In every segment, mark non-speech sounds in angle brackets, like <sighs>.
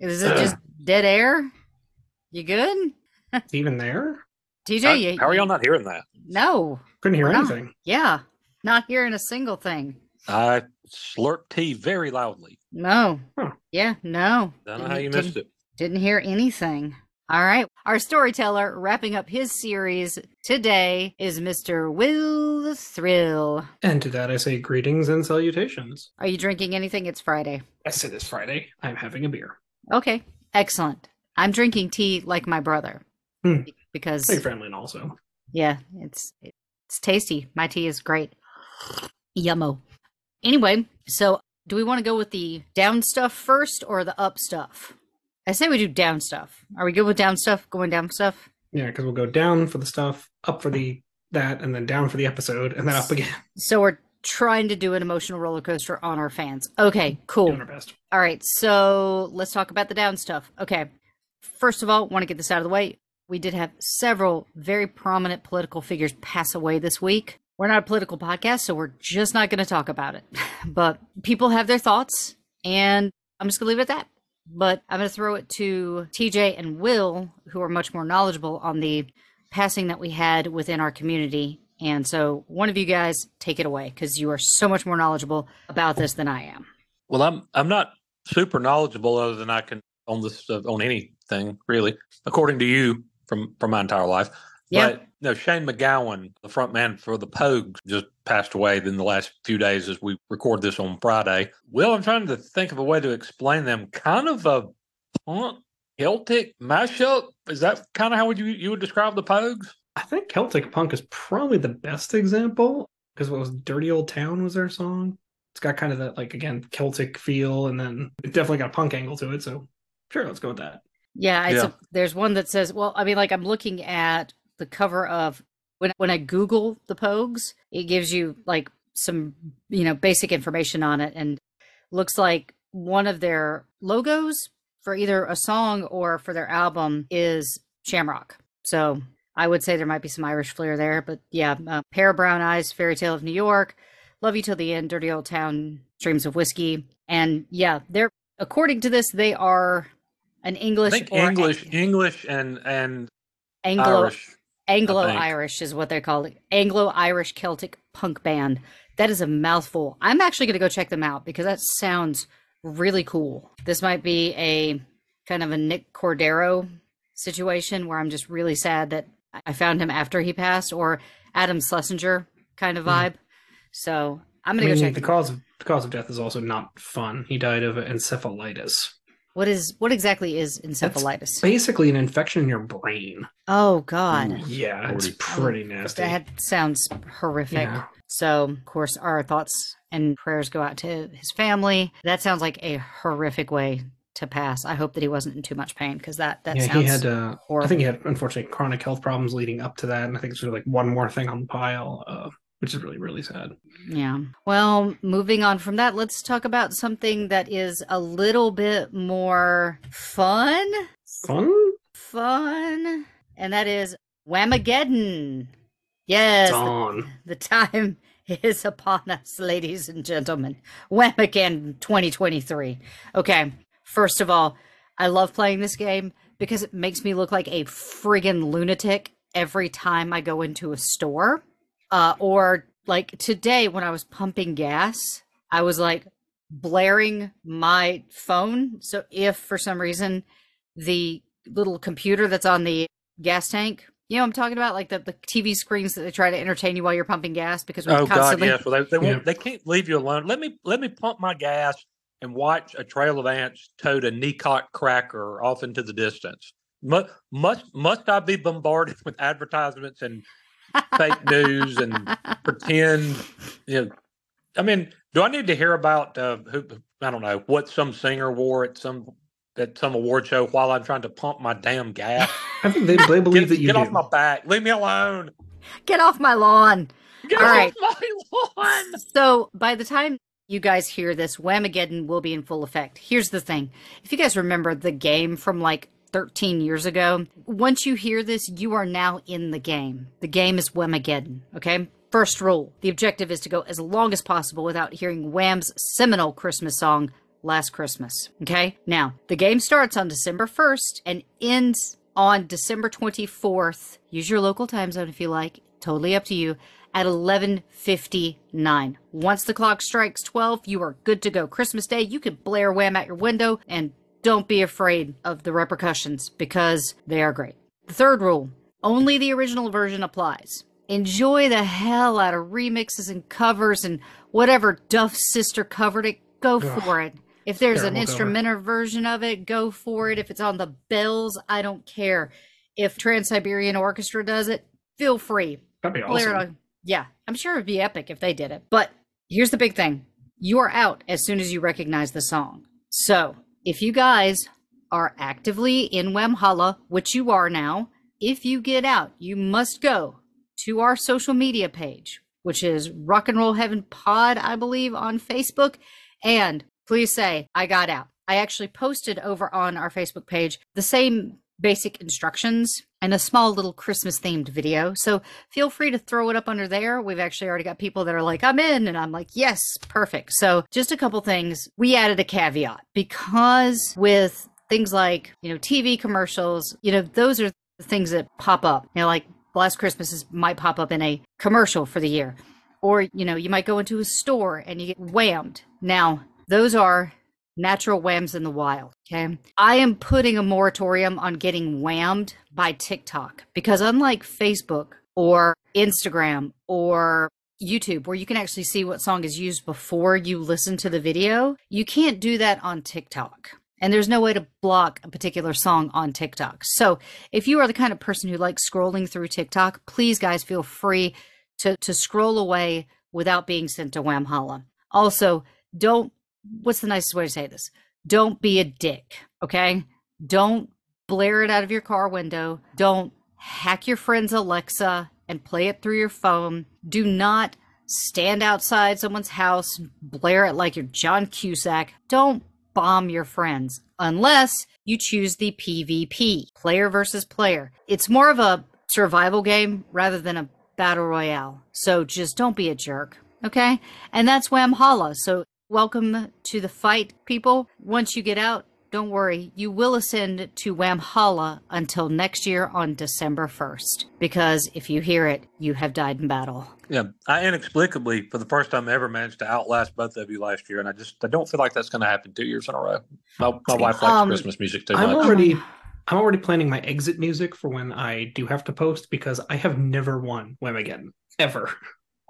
Is it just <clears throat> dead air? You good? Even there? TJ, How, you, how are y'all not hearing that? No. Couldn't hear we're not. anything. Yeah. Not hearing a single thing. I slurp tea very loudly. No. Huh. Yeah, no. I don't know how you missed it. Didn't hear anything. All right. Our storyteller wrapping up his series today is Mr. Will the Thrill. And to that I say greetings and salutations. Are you drinking anything? It's Friday. Yes, it is Friday. I'm having a beer. Okay. Excellent. I'm drinking tea like my brother. Hmm. Because Very friendly and also. yeah, it's it's tasty. My tea is great. Yummo. Anyway, so do we want to go with the down stuff first or the up stuff? I say we do down stuff. Are we good with down stuff? Going down stuff? Yeah, because we'll go down for the stuff, up for the that, and then down for the episode, and then up again. So we're trying to do an emotional roller coaster on our fans. Okay, cool. Doing our best. All right, so let's talk about the down stuff. Okay, first of all, want to get this out of the way. We did have several very prominent political figures pass away this week. We're not a political podcast, so we're just not going to talk about it. <laughs> But people have their thoughts, and I'm just going to leave it at that. But I'm going to throw it to TJ and Will, who are much more knowledgeable on the passing that we had within our community. And so, one of you guys take it away because you are so much more knowledgeable about this than I am. Well, I'm I'm not super knowledgeable other than I can on this uh, on anything really, according to you from from my entire life. Yeah. But no, Shane MacGowan, the front man for the Pogues, just passed away in the last few days as we record this on Friday. Well, I'm trying to think of a way to explain them. Kind of a punk Celtic mashup. Is that kind of how would you you would describe the Pogues? I think Celtic Punk is probably the best example because what was Dirty Old Town was their song. It's got kind of that like again Celtic feel, and then it definitely got a punk angle to it. So sure, let's go with that. Yeah, Yeah. A, there's one that says, well, I mean, like I'm looking at the cover of when when I Google the Pogues, it gives you like some you know basic information on it, and looks like one of their logos for either a song or for their album is Shamrock. So I would say there might be some Irish flair there, but yeah, uh, Pair of Brown Eyes, Fairy Tale of New York, Love You Till the End, Dirty Old Town, Streams of Whiskey, and yeah, they're according to this, they are an English English, English, and and Anglo Irish. Anglo. Irish is what they call it. Anglo Irish Celtic punk band. That is a mouthful. I'm actually going to go check them out because that sounds really cool. This might be a kind of a Nick Cordero situation where I'm just really sad that I found him after he passed, or Adam Schlesinger kind of mm-hmm. vibe. So I'm going to mean, go check. the them cause of the cause of death is also not fun. He died of encephalitis. What is what exactly is encephalitis? Basically, an infection in your brain. Oh God, mm, Yeah, it's Lordy. pretty nasty. that sounds horrific. Yeah. So, of course, our thoughts and prayers go out to his family. That sounds like a horrific way to pass. I hope that he wasn't in too much pain because that that yeah, sounds he had. Uh, I think he had unfortunately chronic health problems leading up to that, and I think it's sort of like one more thing on the pile, uh, which is really really sad. Yeah. Well, moving on from that, let's talk about something that is a little bit more fun. Fun. Fun. And that is Whamageddon. Yes. the- Dawn. The time <laughs> is upon us, ladies and gentlemen. Whamageddon 2023. Okay. First of all, I love playing this game because it makes me look like a friggin' lunatic every time I go into a store. Uh, or like today when I was pumping gas, I was like blaring my phone. So if for some reason the little computer that's on the gas tank, you know what I'm talking about? Like the, the TV screens that they try to entertain you while you're pumping gas because we Oh God, yes. Well, they, they won't. Yeah. They can't leave you alone. Let me let me pump my gas and watch a trail of ants tote a Nikot cracker off into the distance. Must must must I be bombarded with advertisements and fake news and pretend? You know, I mean, do I need to hear about uh, who? I don't know what some singer wore at some at some award show while I'm trying to pump my damn gas. <laughs> I think they, they believe Get, that you get do. off my back. Leave me alone. get off my lawn. Get All off right. my lawn. So by the time you guys hear this, Whamageddon will be in full effect. Here's the thing. If you guys remember the game from like 13 years ago, once you hear this, you are now in the game. The game is Whamageddon, okay? First rule the objective is to go as long as possible without hearing Wham's seminal Christmas song, Last Christmas, okay? Now, the game starts on December 1st and ends on December 24th. Use your local time zone if you like, totally up to you at 11:59. Once the clock strikes 12, you are good to go. Christmas Day, you can blare wham at your window and don't be afraid of the repercussions because they are great. The third rule, only the original version applies. Enjoy the hell out of remixes and covers and whatever Duff's sister covered it, go for it. If there's an Terrible cover. instrumental version of it, go for it. If it's on the bells, I don't care. If Trans Siberian Orchestra does it, feel free. That'd be awesome. Yeah, I'm sure it'd be epic if they did it. But here's the big thing you are out as soon as you recognize the song. So if you guys are actively in Whamhala, which you are now, if you get out, you must go to our social media page, which is Rock and Roll Heaven Pod, I believe, on Facebook. And please say, I got out. I actually posted over on our Facebook page the same basic instructions and a small little Christmas themed video. So feel free to throw it up under there. We've actually already got people that are like, I'm in. And I'm like, yes, perfect. So just a couple things. We added a caveat because with things like, you know, TV commercials, you know, those are the things that pop up. You know, like Last Christmas is, might pop up in a commercial for the year. Or, you know, you might go into a store and you get whammed. Now, those are natural whams in the wild. Okay. I am putting a moratorium on getting whammed by TikTok because unlike Facebook or Instagram or YouTube, where you can actually see what song is used before you listen to the video, you can't do that on TikTok. And there's no way to block a particular song on TikTok. So if you are the kind of person who likes scrolling through TikTok, please, guys, feel free to, to scroll away without being sent to Whamhala. Also, don't what's the nicest way to say this? Don't be a dick, okay? Don't blare it out of your car window. Don't hack your friend's Alexa and play it through your phone. Do not stand outside someone's house, and blare it like you're John Cusack. Don't bomb your friends unless you choose the PvP, player versus player. It's more of a survival game rather than a battle royale. So just don't be a jerk, okay? And that's Whamhala. So welcome to the fight, people. Once you get out, don't worry, you will ascend to Whamhala until next year on December 1st. Because if you hear it, you have died in battle. Yeah, I inexplicably, for the first time ever, managed to outlast both of you last year, and I just I don't feel like that's going to happen two years in a row. My, my wife likes Um, Christmas music too I'm much. already I'm already planning my exit music for when I do have to post because I have never won Whamageddon ever.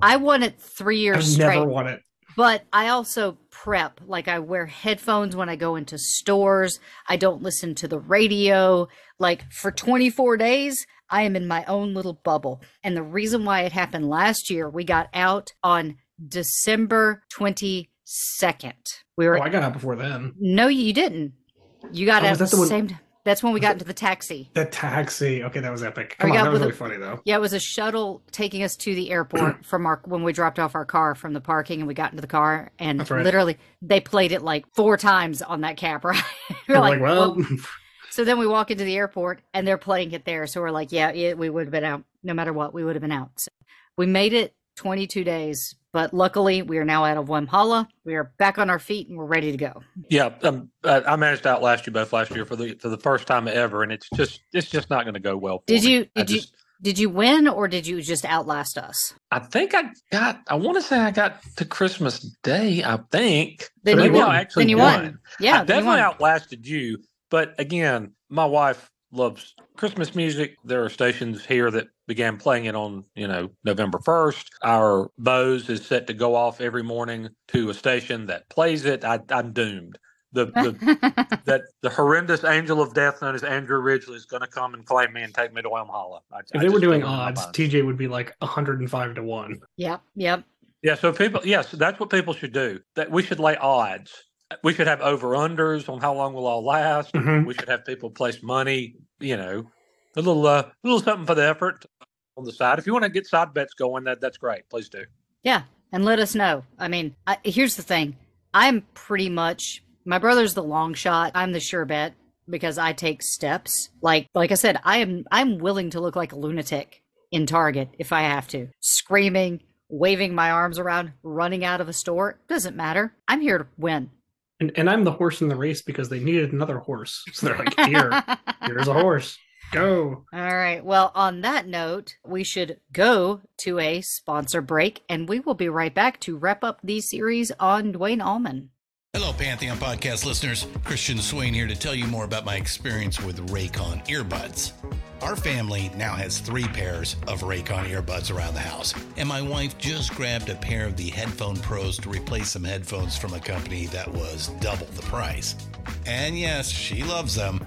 I won it three years I've straight. never won it. But I also prep. Like I wear headphones when I go into stores. I don't listen to the radio. Like for 24 days, I am in my own little bubble. And the reason why it happened last year, we got out on December 22nd. We were Oh, I got out before then. No, you didn't. You got Oh, out the the one- same time. That's when we got into the taxi. The taxi. Okay, that was epic. Come on, that was really a- funny though. Yeah, it was a shuttle taking us to the airport <clears throat> from our when we dropped off our car from the parking and we got into the car and right. literally they played it like four times on that cap, right? <laughs> we We're like, well, So then we walk into the airport and they're playing it there. So we're like, yeah, yeah we would have been out no matter what. We would have been out. So we made it 22 days, but luckily we are now out of Whamhala. We are back on our feet and we're ready to go. Yeah, um, I managed to outlast you both last year for the for the first time ever, and it's just it's just not going to go well. For Did me. you- I did you- just- Did you win or did you just outlast us? I think I got. I want to say I got to Christmas Day. I think. Then So you maybe I won. actually Then you won. won. Yeah, I you definitely won. outlasted you. But again, my wife loves Christmas music. There are stations here that began playing it on, you know, November 1st. Our Bose is set to go off every morning to a station that plays it. I, I'm doomed. The, the <laughs> that the horrendous angel of death known as Andrew Ridgeley is going to come and claim me and take me to Whamhala. I, if they were doing odds, TJ would be like 105 to one. yep, yep. Yeah, so people, yes, that's what people should do. That we should lay odds. We should have over unders on how long we'll all last. Mhm. We should have people place money. You know, a little, uh, a little something for the effort on the side. If you want to get side bets going, that that's great. Please do. Yeah, and let us know. I mean, I, here's the thing: I'm pretty much my brother's the long shot. I'm the sure bet because I take steps. Like, like I said, I am I'm willing to look like a lunatic in Target if I have to, screaming, waving my arms around, running out of a store. Doesn't matter. I'm here to win. And, and I'm the horse in the race because they needed another horse. So they're like, here, <laughs> here's a horse. Go. All right. Well, on that note, we should go to a sponsor break, and we will be right back to wrap up the series on Duane Allman. Hello, Pantheon podcast listeners. Christian Swain here to tell you more about my experience with Raycon earbuds. Our family now has three pairs of Raycon earbuds around the house, and my wife just grabbed a pair of the Headphone Pros to replace some headphones from a company that was double the price. And yes, she loves them.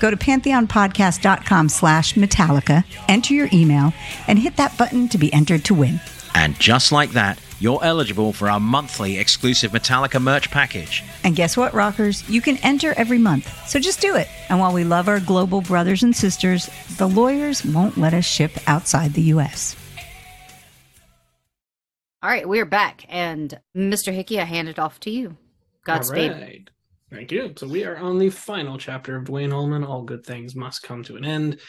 Go to pantheonpodcast.com slash Metallica, enter your email, and hit that button to be entered to win. And just like that, you're eligible for our monthly exclusive Metallica merch package. And guess what, rockers? You can enter every month. So just do it. And while we love our global brothers and sisters, the lawyers won't let us ship outside the U.S. All right, we're back, and Mr. Hickey, I hand it off to you. Godspeed. All right. Thank you. So we are on the final chapter of Duane Allman. All good things must come to an end.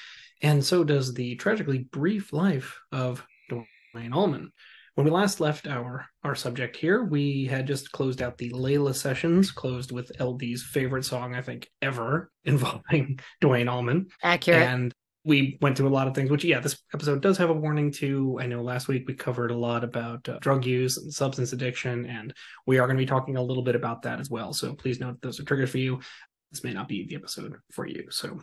And so does the tragically brief life of Duane Allman. When we last left our our subject here, we had just closed out the Layla sessions, closed with LD's favorite song, I think, ever <laughs> involving Duane Allman. Accurate. And we went through a lot of things, which, yeah, this episode does have a warning too. I know last week we covered a lot about uh, drug use and substance addiction, and we are going to be talking a little bit about that as well. So please note those are triggers for you. This may not be the episode for you. So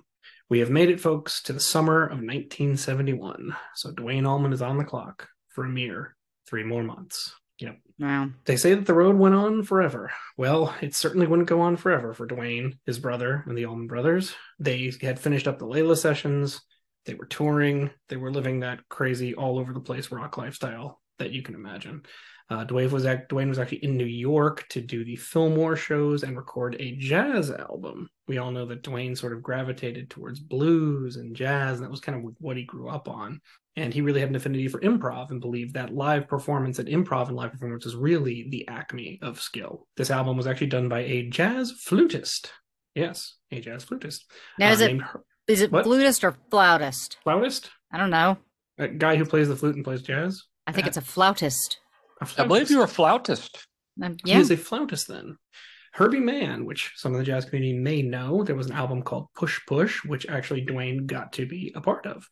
we have made it, folks, to the summer of 1971. So Duane Allman is on the clock for a mere three more months. Yep. Wow. They say that the road went on forever. Well, it certainly wouldn't go on forever for Duane, his brother, and the Allman brothers. They had finished up the Layla sessions. They were touring. They were living that crazy all over the place rock lifestyle that you can imagine. Uh, Duane was act- Duane was actually in New York to do the Fillmore shows and record a jazz album. We all know that Duane sort of gravitated towards blues and jazz, and that was kind of what he grew up on. And he really had an affinity for improv and believed that live performance and improv and live performance is really the acme of skill. This album was actually done by a jazz flutist. Yes, a jazz flutist. Now, is uh, it Her- is it What? flutist or flautist? flautist? I don't know. A guy who plays the flute and plays jazz. I think it's a flautist. I believe you're a flautist. Um, He yeah. is a flautist then. Herbie Mann, which some of the jazz community may know, there was an album called Push Push, which actually Duane got to be a part of.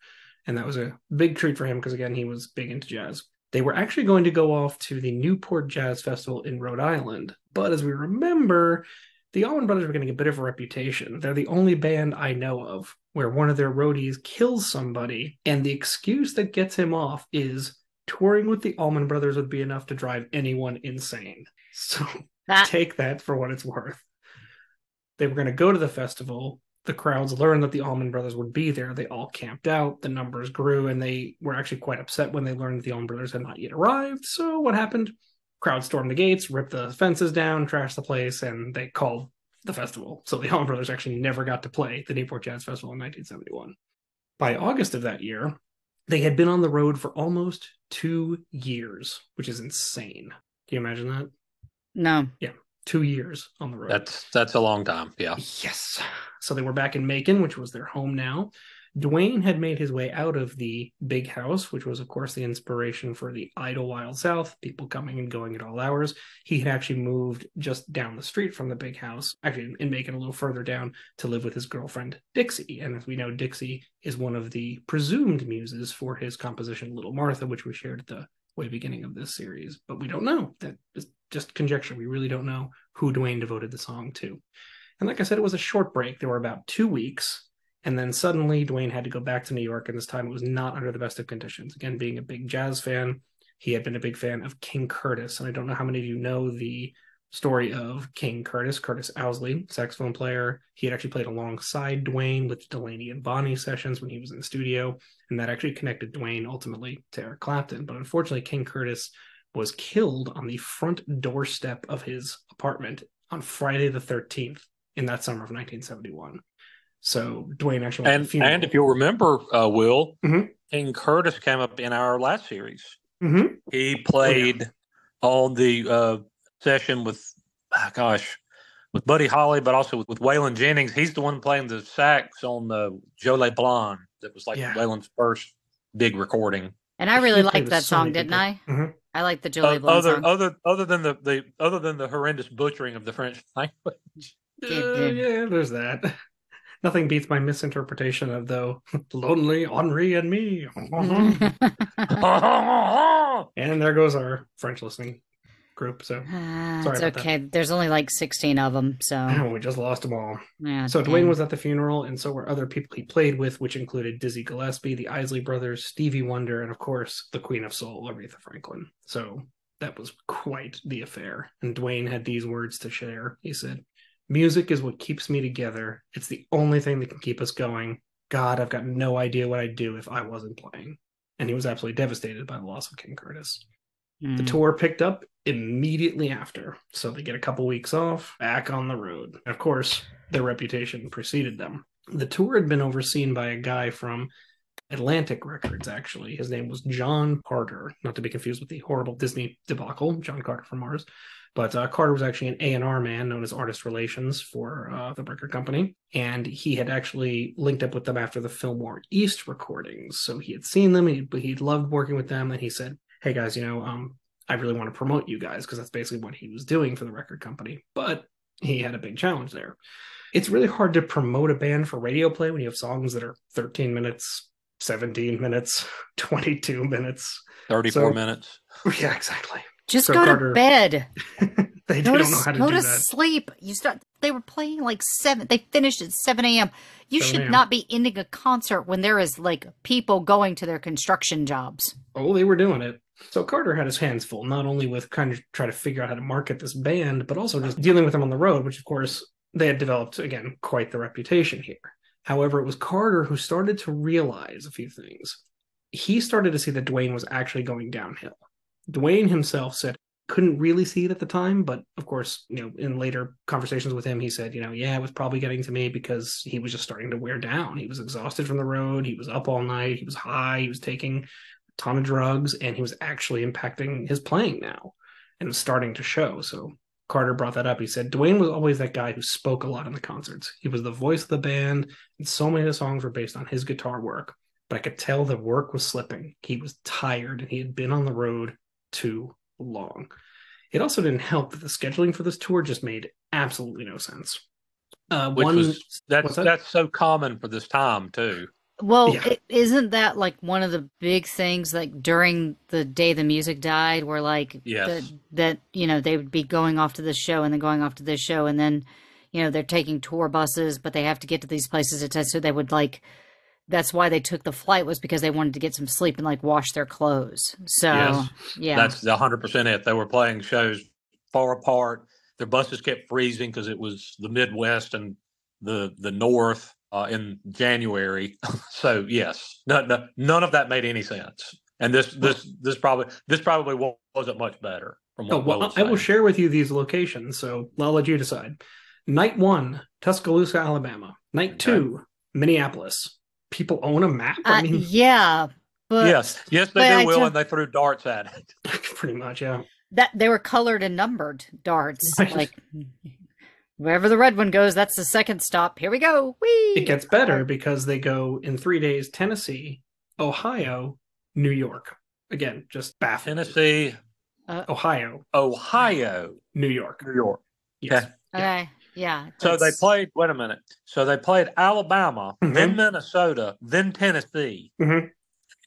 And that was a big treat for him because, again, he was big into jazz. They were actually going to go off to the Newport Jazz Festival in Rhode Island. But as we remember, the Allman Brothers were getting a bit of a reputation. They're the only band I know of where one of their roadies kills somebody, and the excuse that gets him off is touring with the Allman Brothers would be enough to drive anyone insane. So <laughs> Ah, take that for what it's worth. They were going to go to the festival. The crowds learned that the Allman Brothers would be there. They all camped out. The numbers grew, and they were actually quite upset when they learned that the Allman Brothers had not yet arrived. So what happened? Crowd stormed the gates, ripped the fences down, trashed the place, and they called the festival. So the Allman Brothers actually never got to play the Newport Jazz Festival in 1971. By August of that year, they had been on the road for almost two years, which is insane. Can you imagine that? no. Yeah. Two years on the road. That's that's a long time. Yeah. Yes. So they were back in Macon, which was their home now. Duane had made his way out of the big house, which was, of course, the inspiration for the Idlewild South, people coming and going at all hours. He had actually moved just down the street from the big house, actually in Macon, a little further down, to live with his girlfriend, Dixie. And as we know, Dixie is one of the presumed muses for his composition, Little Martha, which we shared at the way beginning of this series. But we don't know. That is just conjecture. We really don't know who Duane devoted the song to. And like I said, it was a short break. There were about two weeks. And then suddenly Duane had to go back to New York. And this time it was not under the best of conditions. Again, being a big jazz fan, he had been a big fan of King Curtis. And I don't know how many of you know the story of King Curtis, Curtis Ousley, saxophone player. He had actually played alongside Duane with Delaney and Bonnie sessions when he was in the studio. And that actually connected Duane ultimately to Eric Clapton. But unfortunately, King Curtis was killed on the front doorstep of his apartment on Friday the 13th in that summer of 1971. So Duane actually went to And and if you'll remember, uh, Will Mhm. King Curtis came up in our last series. Mhm. He played on the uh, session with, ah, gosh, with Buddy Holly, but also with, with Waylon Jennings. He's the one playing the sax on the Jolie Blonde. That was like Yeah. Waylon's first big recording. And I really liked that song, didn't people. I? Mhm. I like the Uh, Julie Blunt other song. other other than the, the other than the horrendous butchering of the French language. Uh, Did- did- yeah, there's that. Nothing beats my misinterpretation of though <laughs> lonely Henri and me. <laughs> <laughs> and there goes our French listening group. So ah, Sorry it's about that. okay. There's only like 16 of them, so we just lost them all. yeah. So Duane was at the funeral, and so were other people he played with, which included Dizzy Gillespie, the Isley Brothers, Stevie Wonder, and of course the Queen of Soul, Aretha Franklin. So that was quite the affair. And Duane had these words to share. He said, Music is what keeps me together. It's the only thing that can keep us going. God, I've got no idea what I'd do if I wasn't playing. And he was absolutely devastated by the loss of King Curtis. The Mm. tour picked up immediately after, so they get a couple weeks off, back on the road. Of course, their reputation preceded them. The tour had been overseen by a guy from Atlantic Records, actually. His name was John Carter, not to be confused with the horrible Disney debacle, John Carter from Mars. But uh, Carter was actually an A&R man known as Artist Relations for uh, the record company. And he had actually linked up with them after the Fillmore East recordings. So he had seen them, he, he loved working with them, and he said, hey guys, you know, um, I really want to promote you guys because that's basically what he was doing for the record company. But he had a big challenge there. It's really hard to promote a band for radio play when you have songs that are 13 minutes, 17 minutes, <laughs> 22 minutes, 34 So- minutes. <laughs> Yeah, exactly. Just So go Carter- to bed. <laughs> They Go don't to, know how to go do to that. sleep. You start. They were playing like seven. They finished at seven a.m. You 7 should not be ending a concert when there is like people going to their construction jobs. Oh, they were doing it. So Carter had his hands full, not only with kind of trying to figure out how to market this band, but also just dealing with them on the road, which of course they had developed again quite the reputation here. However, it was Carter who started to realize a few things. He started to see that Duane was actually going downhill. Duane himself said couldn't really see it at the time, but of course, you know, in later conversations with him, he said, you know, yeah, it was probably getting to me because he was just starting to wear down. He was exhausted from the road. He was up all night. He was high. He was taking a ton of drugs and he was actually impacting his playing now and was starting to show. So Carter brought that up. He said Duane was always that guy who spoke a lot in the concerts. He was the voice of the band, and so many of the songs were based on his guitar work. But I could tell the work was slipping. He was tired and he had been on the road too long. It also didn't help that the scheduling for this tour just made absolutely no sense. Uh, Which one, was that's that? that's so common for this time too. Well, Yeah. is isn't that like one of the big things like during the day the music died where like Yes. that that you know they would be going off to this show and then going off to this show and then you know they're taking tour buses but they have to get to these places at times so they would like that's why they took the flight was because they wanted to get some sleep and like wash their clothes. So Yes. yeah. That's the hundred percent it. They were playing shows far apart. Their buses kept freezing because it was the Midwest and the the North uh, in January. <laughs> so yes, no, no, none of that made any sense. And this this this probably this probably wa- wasn't much better. From what Oh, well, I will share with you these locations, so I'll let you decide. Night one, Tuscaloosa, Alabama. Night two, Minneapolis. People own a map? I Uh, mean, yeah, but yes, yes, they but do. I Will ju- and they threw darts at it. <laughs> pretty much, yeah. that they were colored and numbered darts. Right. <laughs> Like wherever the red one goes, that's the second stop. Here we go. Whee! It gets better because they go in three days Tennessee, Ohio, New York. Again, just baffling. Tennessee, Ohio, Ohio, New York. New York. Yes. Okay. Okay. Yeah. So they played. Wait a minute. So they played Alabama, Mhm. then Minnesota, then Tennessee, hmm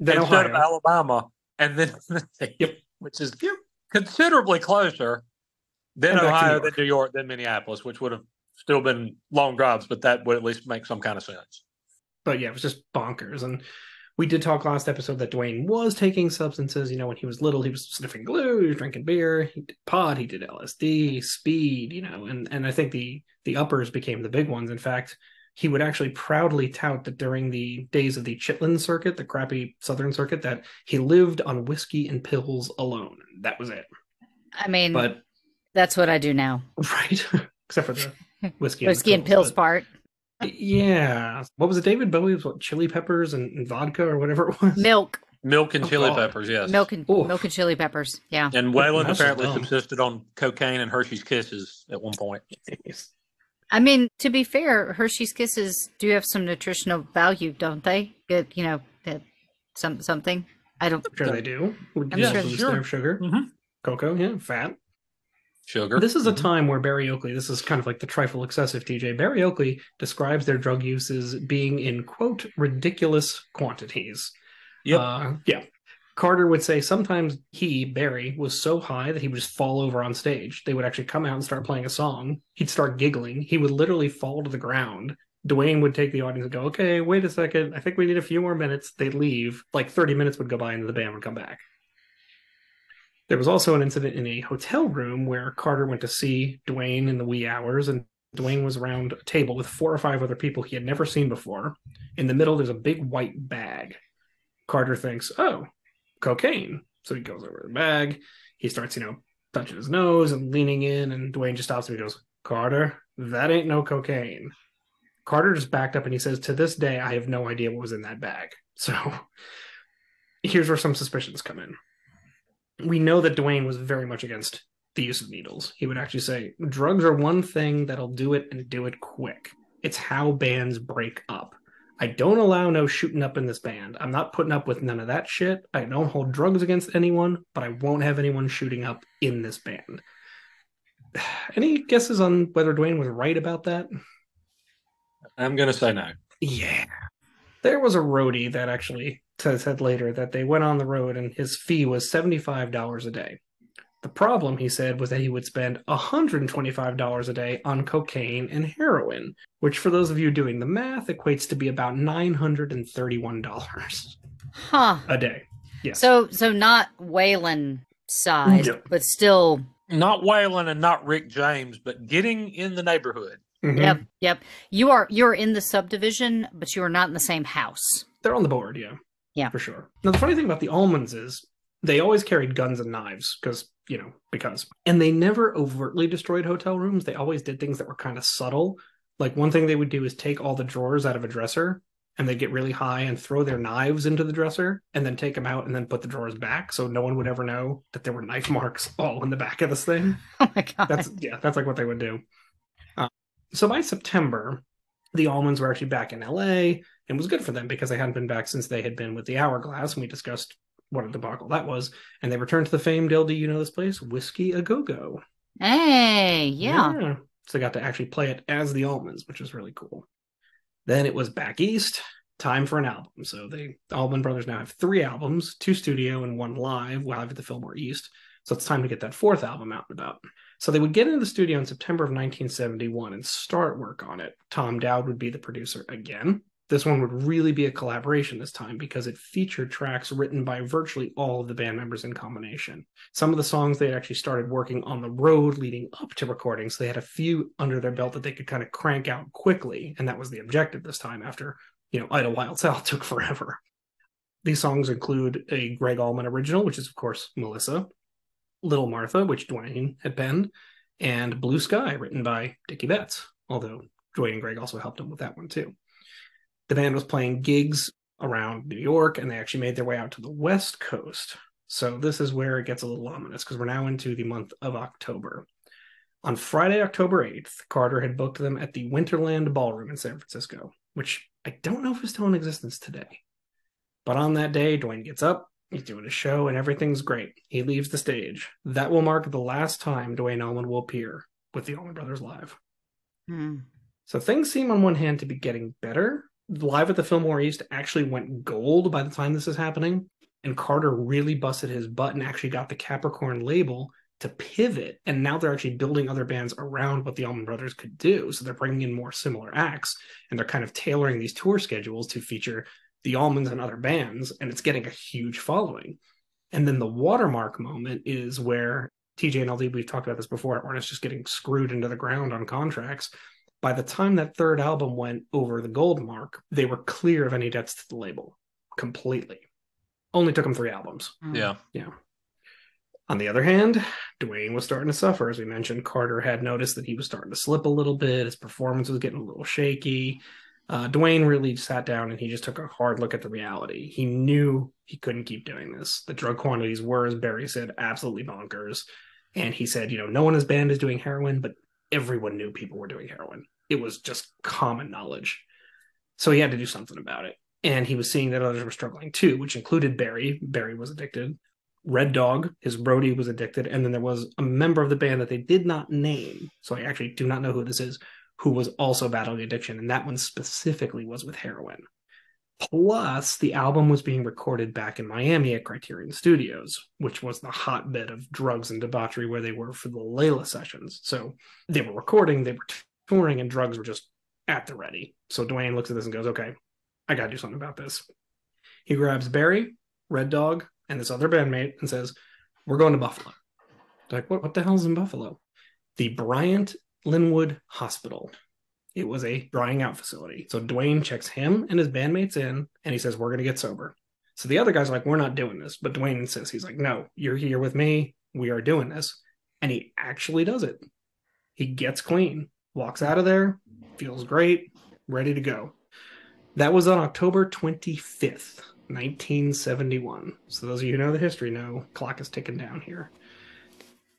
Then instead Ohio. of Alabama, and then Tennessee, Yep. which is Yep. considerably closer. Then And back New Ohio, York. then New York, then Minneapolis, which would have still been long drives, but that would at least make some kind of sense. but yeah, it was just bonkers. And we did talk last episode that Duane was taking substances. You know, when he was little, he was sniffing glue, he was drinking beer, he did pot, he did LSD, speed. You know, and and I think the the uppers became the big ones. In fact, he would actually proudly tout that during the days of the Chitlin circuit, the crappy Southern circuit, that he lived on whiskey and pills alone. That was it. I mean, But that's what I do now. <laughs> right, except for the <laughs> whiskey, Whiskey and pills but- part. Yeah, what was it? David Bowie was what chili peppers and, and vodka or whatever it was. Milk, Milk and Oh, chili God. peppers, yes. milk and Oof. milk and chili peppers. Yeah. And Waylon That's apparently dumb. subsisted on cocaine and Hershey's Kisses at one point. I mean, to be fair, Hershey's Kisses do have some nutritional value, don't they? Good, you know, that some something. I don't. Sure, they do. Would I'm use sure- boost sure. their sugar, Mhm. cocoa, yeah, fat. Sugar. This is a Mhm. time where Berry Oakley, this is kind of like the trifle excessive TJ. Berry Oakley describes their drug use as being in quote ridiculous quantities. Yep. Uh, yeah. Carter would say sometimes he, Berry, was so high that he would just fall over on stage. They would actually come out and start playing a song. He'd start giggling. He would literally fall to the ground. Duane would take the audience and go, okay, wait a second. I think we need a few more minutes. They'd leave. Like 30 minutes would go by and the band would come back. There was also an incident in a hotel room where Carter went to see Duane in the wee hours, and Duane was around a table with four or five other people he had never seen before. In the middle, there's a big white bag. Carter thinks, oh, cocaine. So he goes over the bag. He starts, you know, touching his nose and leaning in, and Duane just stops him and goes, Carter, that ain't no cocaine. Carter just backed up and he says, To this day, I have no idea what was in that bag. <laughs> So here's where some suspicions come in. We know that Duane was very much against the use of needles. He would actually say, Drugs are one thing that'll do it and do it quick. It's how bands break up. I don't allow no shooting up in this band. I'm not putting up with none of that shit. I don't hold drugs against anyone, but I won't have anyone shooting up in this band. <sighs> Any guesses on whether Duane was right about that? I'm going to say no. Yeah. There was a roadie that actually said later that they went on the road and his fee was $75 a day. The problem, he said, was that he would spend $125 a day on cocaine and heroin, which, for those of you doing the math, equates to be about $931 Huh. a day. Yes. So so not Waylon side, No. but still Not Waylon and not Rick James, but getting in the neighborhood. Mhm. Yep, yep. You are you're in the subdivision, but you are not in the same house. They're on the board, yeah. Yeah. For sure. Now, the funny thing about the Allmans is they always carried guns and knives because, you know, because. And they never overtly destroyed hotel rooms. They always did things that were kind of subtle. Like one thing they would do is take all the drawers out of a dresser and they'd get really high and throw their knives into the dresser and then take them out and then put the drawers back so no one would ever know that there were knife <laughs> marks all in the back of this thing. <laughs> Oh my god. That's yeah, that's like what they would do. Uh, so by September, the Allmans were actually back in LA and it was good for them because they hadn't been back since they had been with the Hourglass, and we discussed what a debacle that was. And they returned to the famed LD, you know this place, Whisky A Go Go. Hey, yeah. So they got to actually play it as the Allmans, which was really cool. Then it was back east, time for an album. So they the Allman Brothers now have three albums, two studio and one live, live at the Fillmore East. So it's time to get that fourth album out and about. So they would get into the studio in September of 1971 and start work on it. Tom Dowd would be the producer again. This one would really be a collaboration this time because it featured tracks written by virtually all of the band members in combination. Some of the songs they had actually started working on the road leading up to recording, so they had a few under their belt that they could kind of crank out quickly, and that was the objective this time after, you know, Idlewild South <laughs> took forever. These songs include a Gregg Allman original, which is of course Melissa, Little Martha, which Duane had penned, and Blue Sky, written by Dickey Betts, although Duane and Gregg also helped him with that one too. The band was playing gigs around New York, and they actually made their way out to the West Coast. So this is where it gets a little ominous because we're now into the month of October. On Friday, October 8th, Carter had booked them at the Winterland Ballroom in San Francisco, which I don't know if is still in existence today. But on that day, Duane gets up, he's doing a show, and everything's great. He leaves the stage. That will mark the last time Duane Allman will appear with the Allman Brothers live. Hmm. So things seem on one hand to be getting better. Live at the Fillmore East actually went gold by the time this is happening. And Carter really busted his butt and actually got the Capricorn label to pivot. And now they're actually building other bands around what the Allman Brothers could do. So they're bringing in more similar acts and they're kind of tailoring these tour schedules to feature the Allmans and other bands. And it's getting a huge following. And then the watermark moment is where TJ and LD, we've talked about this before, Ernest just getting screwed into the ground on contracts. By the time that third album went over the gold mark, they were clear of any debts to the label completely. Only took them three albums. Yeah. Yeah. On the other hand, Duane was starting to suffer. As we mentioned, Carter had noticed that he was starting to slip a little bit. His performance was getting a little shaky. Uh, Duane really sat down and he just took a hard look at the reality. He knew he couldn't keep doing this. The drug quantities were, as Berry said, absolutely bonkers. And he said, you know, no one in his band is doing heroin, but everyone knew people were doing heroin. It was just common knowledge. So he had to do something about it. And he was seeing that others were struggling too, which included Berry. Berry was addicted. Red Dog, his roadie, was addicted. And then there was a member of the band that they did not name. So I actually do not know who this is, who was also battling addiction. And that one specifically was with heroin. Plus, the album was being recorded back in Miami at Criterion Studios, which was the hotbed of drugs and debauchery where they were for the Layla sessions. So they were recording, they were touring, and drugs were just at the ready. So Duane looks at this and goes, okay, I got to do something about this. He grabs Berry, Red Dog, and this other bandmate and says, We're going to Buffalo. They're like, what, what the hell's in Buffalo? The Bryant Linwood Hospital. It was a drying out facility. So Duane checks him and his bandmates in and he says, We're going to get sober. So the other guys are like, We're not doing this. But Duane insists, He's like, No, you're here with me. We are doing this. And he actually does it. He gets clean, walks out of there, feels great, ready to go. That was on October 25th, 1971. So those of you who know the history know clock is ticking down here.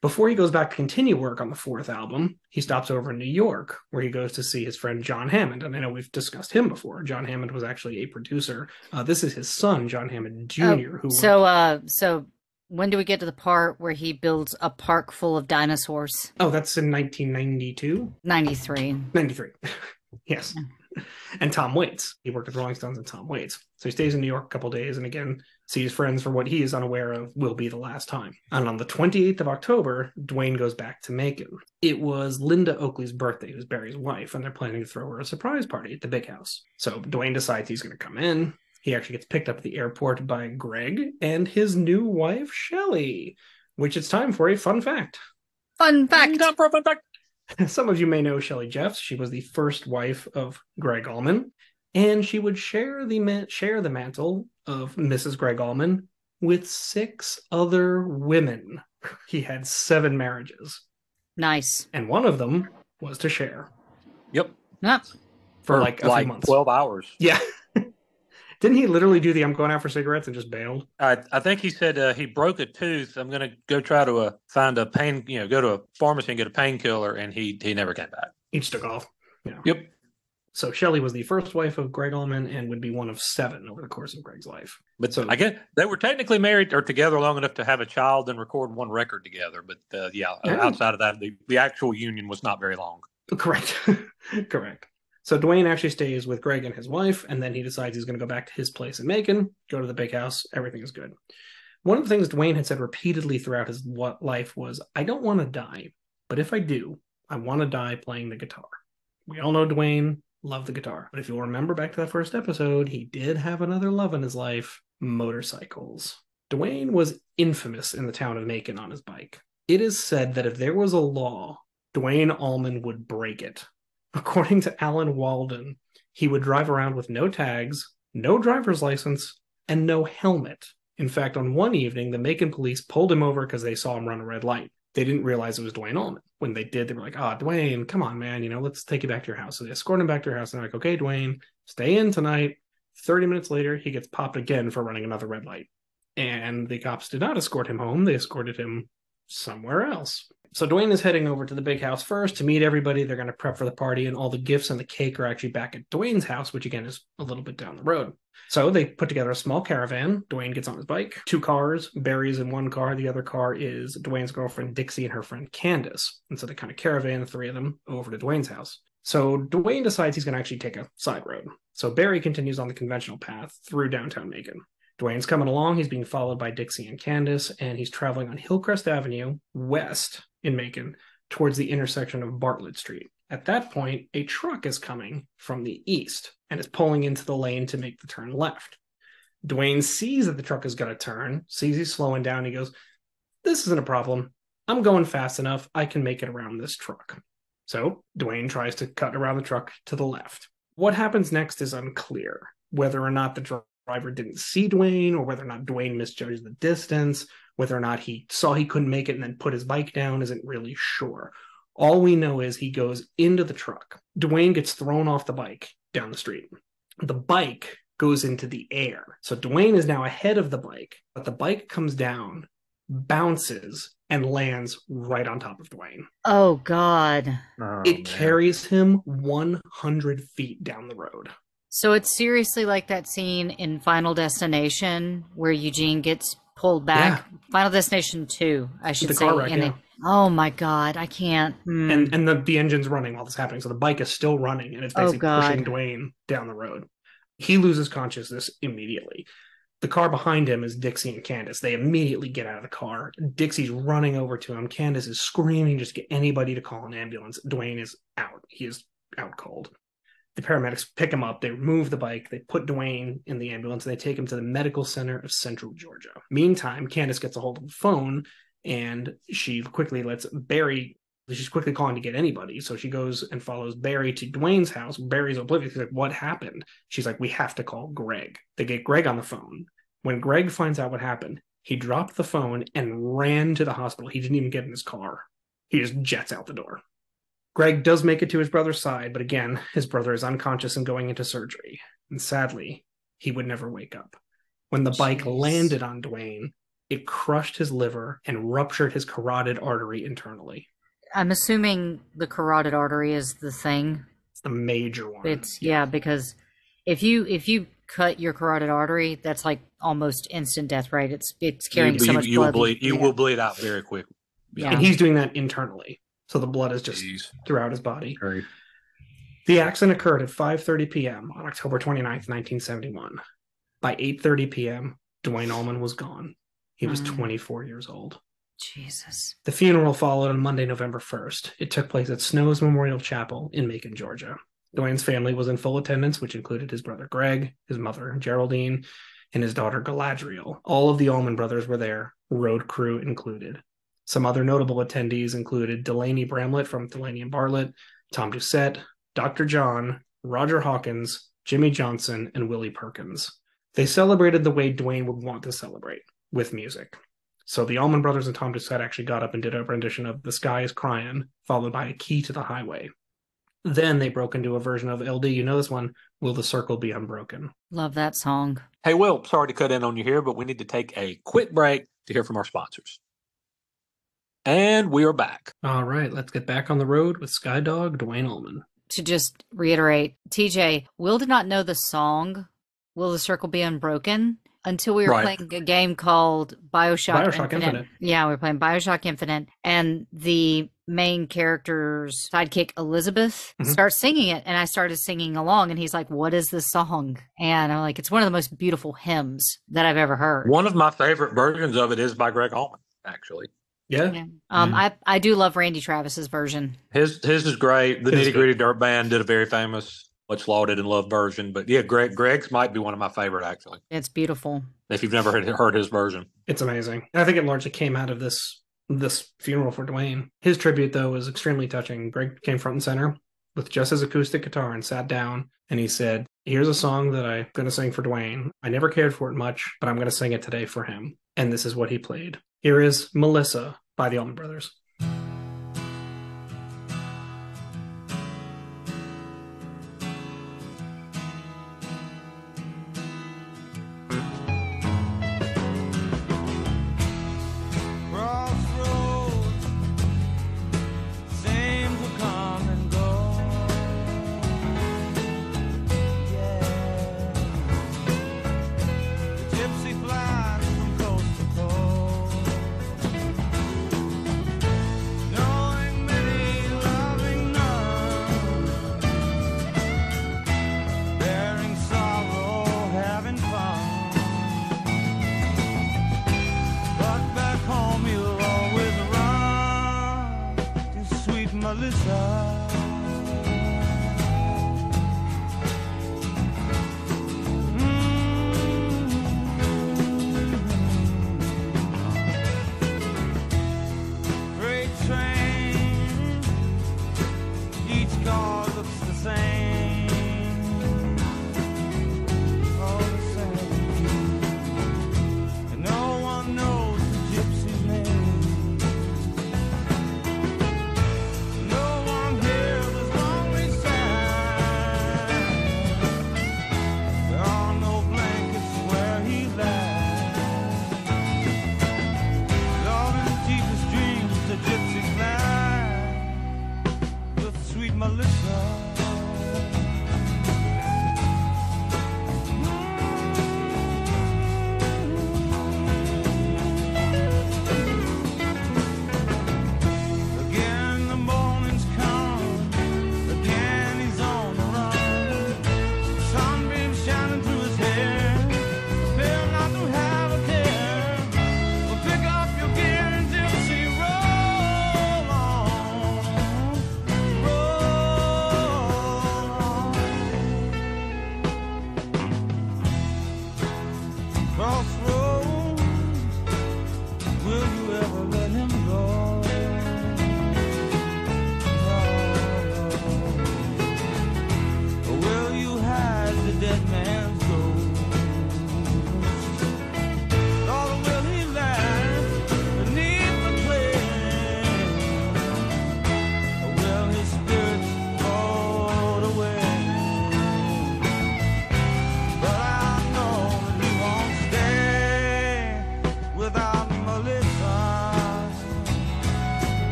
Before he goes back to continue work on the fourth album, he stops over in New York where he goes to see his friend John Hammond. And I know we've discussed him before. John Hammond was actually a producer. Uh, this is his son, John Hammond Jr., Oh, who so uh so when do we get to the part where he builds a park full of dinosaurs? Oh, that's in 1992? 93. 93. <laughs> yes. And Tom Waits. He worked at Rolling Stones and Tom Waits. So he stays in New York a couple days and again sees friends for what he is unaware of will be the last time. And on the 28th of October, Duane goes back to Macon. It was Linda Oakley's birthday, who's Berry's wife, and they're planning to throw her a surprise party at the big house. So Duane decides he's going to come in. He actually gets picked up at the airport by Gregg and his new wife, Shelly, which it's time for a fun fact. Fun fact. Time fun fact. <laughs> Some of you may know Shelley Jefts. She was the first wife of Gregg Allman, and she would share the ma- share the mantle of Mrs. Gregg Allman with six other women. He had seven marriages, Nice. and one of them was to Cher Yep. Yep. for like a few months. 12 hours. Yeah. <laughs> Didn't he literally do the "I'm going out for cigarettes" and just bailed? I, I think he said uh, he broke a tooth. I'm going to go try to uh, find a pain, you know, go to a pharmacy and get a painkiller. And he, he never came back. He just took off. Yeah. Yep. So Shelley was the first wife of Gregg Allman and would be one of seven over the course of Gregg's life. But So- I guess they were technically married or together long enough to have a child and record one record together. But uh, yeah, Yeah. outside of that, the, the actual union was not very long. Correct. <laughs> Correct. So Duane actually stays with Gregg and his wife, and then he decides he's going to go back to his place in Macon, go to the big house. Everything is good. One of the things Duane had said repeatedly throughout his life was, "I don't want to die, but if I do, I want to die playing the guitar." We all know Duane loved the guitar, but if you'll remember back to that first episode, he did have another love in his life: motorcycles. Duane was infamous in the town of Macon on his bike. It is said that if there was a law Duane Allman would break it. According to Alan Walden, he would drive around with no tags, no driver's license, and no helmet. In fact, on one evening, the Macon police pulled him over because they saw him run a red light. They didn't realize it was Duane Allman. When they did, they were like, "Ah, Duane, come on, man, you know, let's take you back to your house." So they escort him back to your house, and they're like, "Okay, Duane, stay in tonight." Thirty minutes later, he gets popped again for running another red light, and the cops did not escort him home. They escorted him somewhere else. So Duane is heading over to the big house first to meet everybody. They're going to prep for the party, and all the gifts and the cake are actually back at Duane's house, which again is a little bit down the road. So they put together a small caravan. Duane gets on his bike, two cars. Berry's in one car. The other car is Duane's girlfriend Dixie and her friend Candace. And so they kind of caravan the three of them over to Duane's house. So Duane decides he's going to actually take a side road. So Berry continues on the conventional path through downtown Macon. Duane's coming along. He's being followed by Dixie and Candace, and he's traveling on Hillcrest Avenue west in Macon towards the intersection of Bartlett Street. At that point, a truck is coming from the east and is pulling into the lane to make the turn left. Duane sees that the truck is going to turn, sees he's slowing down. He goes, This isn't a problem. I'm going fast enough. I can make it around this truck. So Duane tries to cut around the truck to the left. What happens next is unclear. Whether or not the driver didn't see Duane, or whether or not Duane misjudged the distance, whether or not he saw he couldn't make it and then put his bike down isn't really sure. All we know is he goes into the truck. Duane gets thrown off the bike down the street. The bike goes into the air. So Duane is now ahead of the bike, but the bike comes down, bounces, and lands right on top of Duane. Oh God. Oh, it man. carries him 100 feet down the road. So it's seriously like that scene in Final Destination where Eugene gets pulled back. Final Destination 2, I should The say. wreck, and yeah. it- oh my God, I can't. Hmm. And and the, the engine's running while this is happening. So the bike is still running and it's Oh, basically God. pushing Duane down the road. He loses consciousness immediately. The car behind him is Dixie and Candace. They immediately get out of the car. Dixie's running over to him. Candace is screaming, just get anybody to call an ambulance. Duane is out. He is out cold. The paramedics pick him up. They remove the bike. They put Duane in the ambulance. And they take him to the medical center of Central Georgia. Meantime, Candace gets a hold of the phone and she quickly lets Berry. She's quickly calling to get anybody. So she goes and follows Berry to Dwayne's house. Berry's oblivious. He's like, What happened? She's like, We have to call Gregg. They get Gregg on the phone. When Gregg finds out what happened, he dropped the phone and ran to the hospital. He didn't even get in his car. He just jets out the door. Gregg does make it to his brother's side, but again, his brother is unconscious and going into surgery. And sadly, he would never wake up. When the bike landed on Duane, it crushed his liver and ruptured his carotid artery internally. I'm assuming the carotid artery is the thing. It's the major one. It's yeah, because if you if you cut your carotid artery, that's like almost instant death right? It's it's carrying you, so you- much you will blood. bleed. You Yeah. will bleed out very quick. Yeah. And he's doing that internally. So the blood is just Jeez. throughout his body. Right. The accident occurred at 5:30 p.m. on October 29th, 1971. By 8:30 p.m., Duane Allman was gone. He was Mm. 24 years old. Jesus. The funeral followed on Monday, November 1st. It took place at Snow's Memorial Chapel in Macon, Georgia. Duane's family was in full attendance, which included his brother Gregg, his mother Geraldine, and his daughter Galadrielle. All of the Allman brothers were there, road crew included. Some other notable attendees included Delaney Bramlett from Delaney and Bartlett, Tom Doucette, Dr. John, Roger Hawkins, Jimmy Johnson, and Willie Perkins. They celebrated the way Duane would want to celebrate with music. So the Allman Brothers and Tom Doucette actually got up and did a rendition of "The Sky Is Crying," followed by "A Key to the Highway." Then they broke into a version of LD. You know this one? "Will the Circle Be Unbroken?" Love that song. Hey, Will, sorry to cut in on you here, but we need to take a quick break to hear from our sponsors. And we are back. All right, let's get back on the road with Skydog Duane Allman. To just reiterate, TJ, Will did not know the song Will the Circle Be Unbroken until we were Right. playing a game called Bioshock, Bioshock Infinite. Infinite. Yeah, we were playing Bioshock Infinite, and the main character's sidekick, Elizabeth, Mm-hmm. Mhm. starts singing it, and I started singing along, and he's like, What is this song? And I'm like, It's one of the most beautiful hymns that I've ever heard. One of my favorite versions of it is by Gregg Allman, actually. Yeah. Yeah. Um, I, I do love Randy Travis's version. His his is great. The Nitty Gritty Dirt Band did a very famous, much lauded and loved version. But yeah, Gregg Gregg's might be one of my favorite actually. It's beautiful. If you've never heard, heard his version, It's amazing. I think it largely came out of this this funeral for Duane. His tribute though was extremely touching. Gregg came front and center with just his acoustic guitar and sat down and he said, "Here's a song that I'm going to sing for Duane. I never cared for it much, but I'm going to sing it today for him." And this is what he played. Here is Melissa by the Allman Brothers.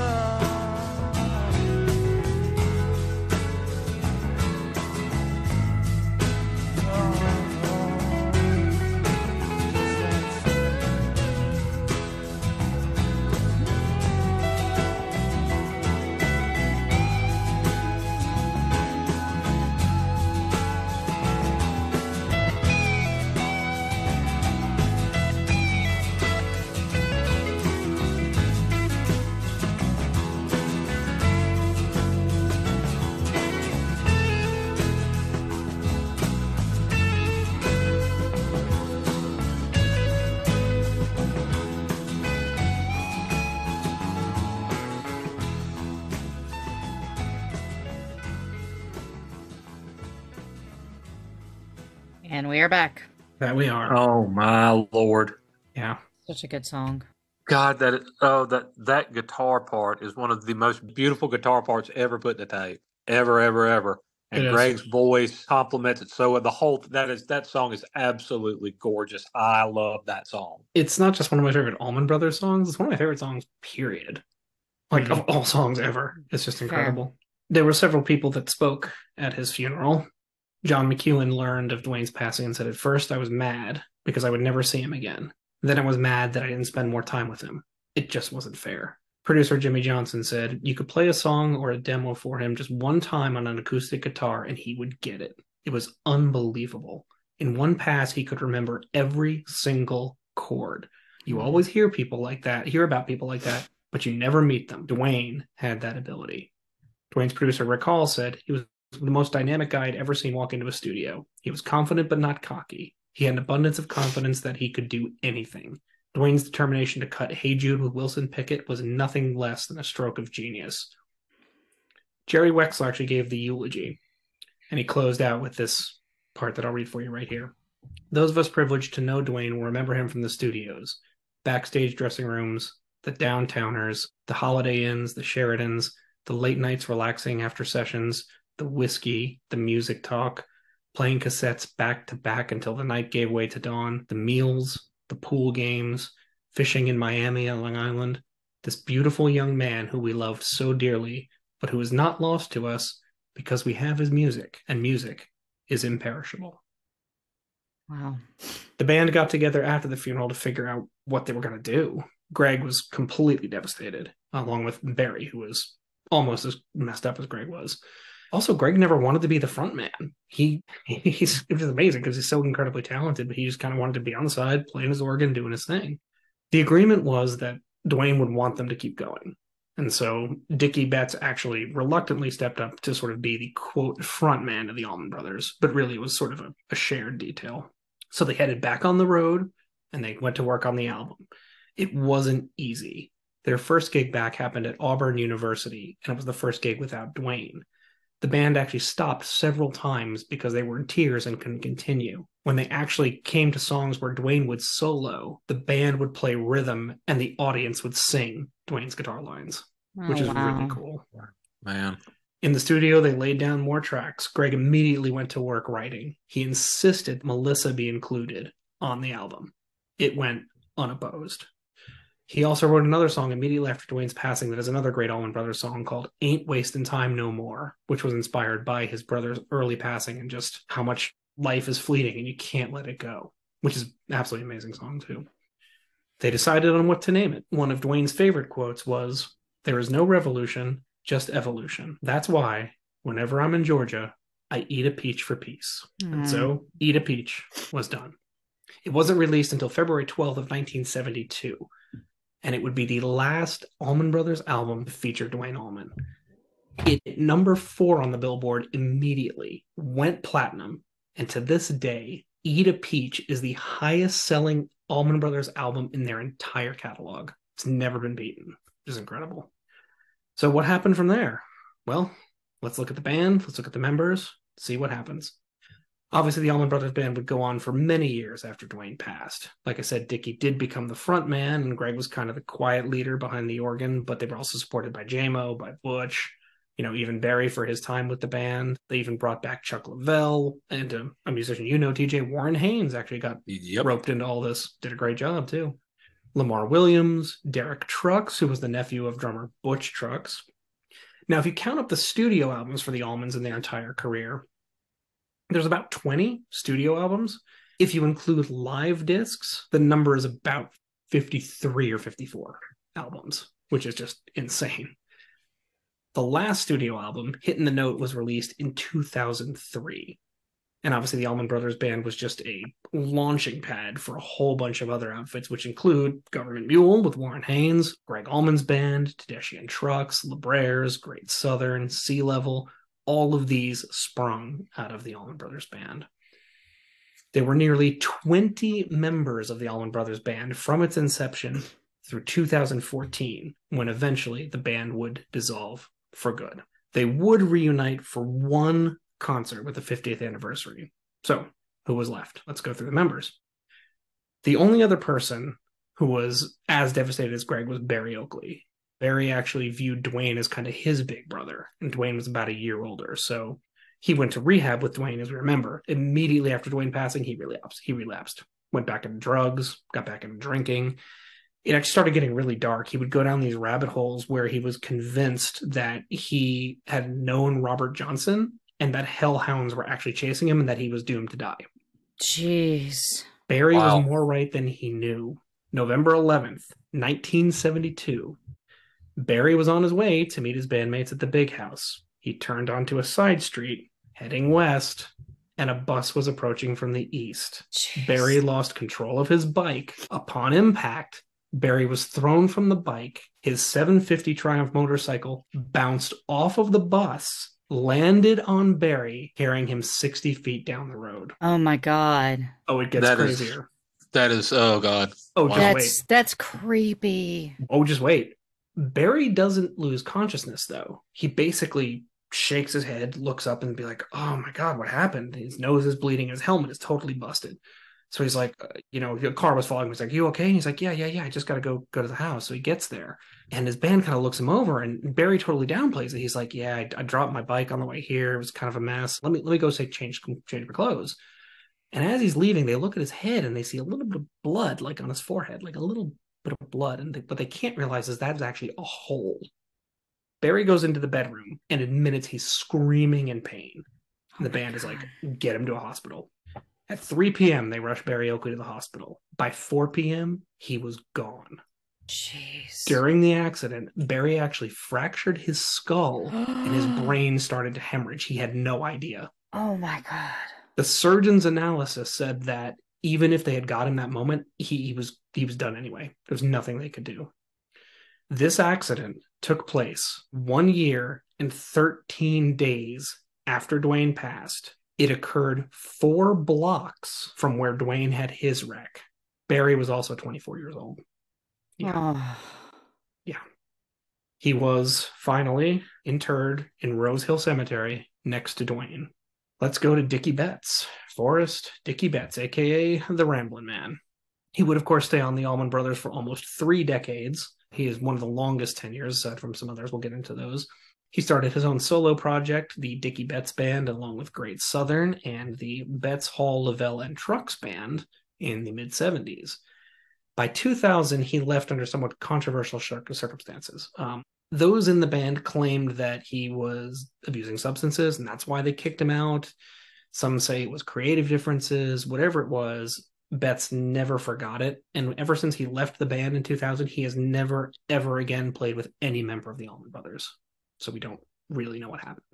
Know we are back. That we are. Oh my lord. Yeah. Such a good song. God, that oh that that guitar part is one of the most beautiful guitar parts ever put to tape, ever, ever, ever. And It is. Gregg's voice complements it so. The whole that is that song is absolutely gorgeous. I love that song. It's not just one of my favorite Allman Brothers songs, it's one of my favorite songs, period. Like Mm-hmm. of all songs ever. It's just incredible. There were several people that spoke at his funeral. John McEwen learned of Duane's passing and said, At first I was mad because I would never see him again. Then I was mad that I didn't spend more time with him. It just wasn't fair. Producer Jimmy Johnson said, You could play a song or a demo for him just one time on an acoustic guitar and he would get it. It was unbelievable. In one pass, he could remember every single chord. You always hear people like that, hear about people like that, but you never meet them. Duane had that ability. Duane's producer Rick Hall said he was the most dynamic guy I'd ever seen walk into a studio. He was confident but not cocky. He had an abundance of confidence that he could do anything. Duane's determination to cut Hey Jude with Wilson Pickett was nothing less than a stroke of genius. Jerry Wexler actually gave the eulogy, and he closed out with this part that I'll read for you right here. Those of us privileged to know Duane will remember him from the studios, backstage dressing rooms, the downtowners, the Holiday Inns, the Sheratons, the late nights relaxing after sessions, the whiskey, the music talk, playing cassettes back to back until the night gave way to dawn, the meals, the pool games, fishing in Miami on Long Island. This beautiful young man who we loved so dearly, but who is not lost to us because we have his music, and music is imperishable. Wow. The band got together after the funeral to figure out what they were going to do. Gregg was completely devastated, along with Berry, who was almost as messed up as Gregg was. Also, Gregg never wanted to be the front man. He <laughs> he's it was amazing because he's so incredibly talented, but he just kind of wanted to be on the side, playing his organ, doing his thing. The agreement was that Duane would want them to keep going. And so Dickey Betts actually reluctantly stepped up to sort of be the quote front man of the Allman Brothers, but really it was sort of a, a shared detail. So they headed back on the road and they went to work on the album. It wasn't easy. Their first gig back happened at Auburn University, and it was the first gig without Duane. The band actually stopped several times because they were in tears and couldn't continue. When they actually came to songs where Duane would solo, the band would play rhythm and the audience would sing Duane's guitar lines, oh, which Oh, is wow. really cool. Man. In the studio, they laid down more tracks. Gregg immediately went to work writing. He insisted Melissa be included on the album. It went unopposed. He also wrote another song immediately after Duane's passing that is another great Allman Brothers song called Ain't Wasting Time No More, which was inspired by his brother's early passing and just how much life is fleeting and you can't let it go, which is an absolutely amazing song too. They decided on what to name it. One of Duane's favorite quotes was, There is no revolution, just evolution. That's why, whenever I'm in Georgia, I eat a peach for peace. And so, mm. Eat a Peach was done. It wasn't released until February 12th of 1972, and it would be the last Allman Brothers album to feature Duane Allman. It number four on the Billboard immediately, went platinum, and to this day, Eat a Peach is the highest selling Allman Brothers album in their entire catalog. It's never been beaten, which is incredible. So, what happened from there? Well, let's look at the band, let's look at the members, see what happens. Obviously, the Allman Brothers band would go on for many years after Duane passed. Like I said, Dickey did become the front man, and Gregg was kind of the quiet leader behind the organ, but they were also supported by Jaimoe, by Butch, you know, even Berry for his time with the band. They even brought back Chuck Leavell and um, a musician you know, TJ Warren Haynes actually got Yep. roped into all this, did a great job too. Lamar Williams, Derek Trucks, who was the nephew of drummer Butch Trucks. Now, if you count up the studio albums for the Allmans in their entire career, there's about 20 studio albums. If you include live discs, the number is about 53 or 54 albums, which is just insane. The last studio album, Hitting the Note, was released in 2003. And obviously, the Allman Brothers Band was just a launching pad for a whole bunch of other outfits, which include Government Mule with Warren Haynes, Gregg Allman's band, Tedeschi and Trucks, Les Brers, Great Southern, Sea Level. All of these sprung out of the Allman Brothers Band. There were nearly 20 members of the Allman Brothers Band from its inception through 2014, when eventually the band would dissolve for good. They would reunite for one concert with the 50th anniversary. So, who was left. Let's go through the members. The only other person who was as devastated as Gregg was Berry Oakley. Berry actually viewed Duane as kind of his big brother, and Duane was about a year older. So he went to rehab with Duane, as we remember. Immediately after Duane passing, he relapsed. He relapsed, went back into drugs, got back into drinking. It actually started getting really dark. He would go down these rabbit holes where he was convinced that he had known Robert Johnson and that hellhounds were actually chasing him and that he was doomed to die. Jeez. Berry Wow. was more right than he knew. November 11th, 1972. Berry was on his way to meet his bandmates at the big house. He turned onto a side street, heading west, and a bus was approaching from the east. Jeez. Berry lost control of his bike. Upon impact, Berry was thrown from the bike. His 750 Triumph motorcycle bounced off of the bus, landed on Berry, carrying him 60 feet down the road. Oh my god. Oh, it gets That is- crazier. That is, oh God. Oh, just Wow. wait. That's that's creepy. Oh, just wait. Berry doesn't lose consciousness though. He basically shakes his head, looks up, and be like, "Oh my god, what happened?" His nose is bleeding. His helmet is totally busted. So he's like, uh, you know, the car was following him. He's like, "You okay?" And he's like, "Yeah, yeah, yeah. I just got to go go to the house." So he gets there, and his band kind of looks him over, and Berry totally downplays it. He's like, "Yeah, I, I dropped my bike on the way here. It was kind of a mess. Let me let me go say change change my clothes." And as he's leaving, they look at his head and they see a little bit of blood, like on his forehead, like a little bit of blood. And they, what they can't realize is that's actually a hole. Berry goes into the bedroom and admits he's screaming in pain. And the oh band is like, get him to a hospital. At 3 p.m., they rush Berry Oakley to the hospital. By 4 p.m., he was gone. Jeez. During the accident, Berry actually fractured his skull and his <gasps> brain started to hemorrhage. He had no idea. Oh my god. The surgeon's analysis said that even if they had got him that moment, he, he was he was done anyway. There's nothing they could do. This accident took place one year and 13 days after Duane passed. It occurred four blocks from where Duane had his wreck. Berry was also 24 years old. Yeah. <sighs> Oh. He was finally interred in Rose Hill Cemetery next to Duane. Let's go to Dickey Betts, Forrest Dickey Betts, aka the Ramblin' Man. He would, of course, stay on the Allman Brothers for almost three decades. He is one of the longest tenures, aside from some others. We'll get into those. He started his own solo project, the Dickey Betts Band, along with Great Southern and the Betts Hall, Leavell, and Trucks Band in the mid 70s. By 2000, he left under somewhat controversial circumstances. Um, those in the band claimed that he was abusing substances, and that's why they kicked him out. Some say it was creative differences, whatever it was. Betts never forgot it. And ever since he left the band in 2000, he has never, ever again played with any member of the Allman Brothers. So we don't really know what happened.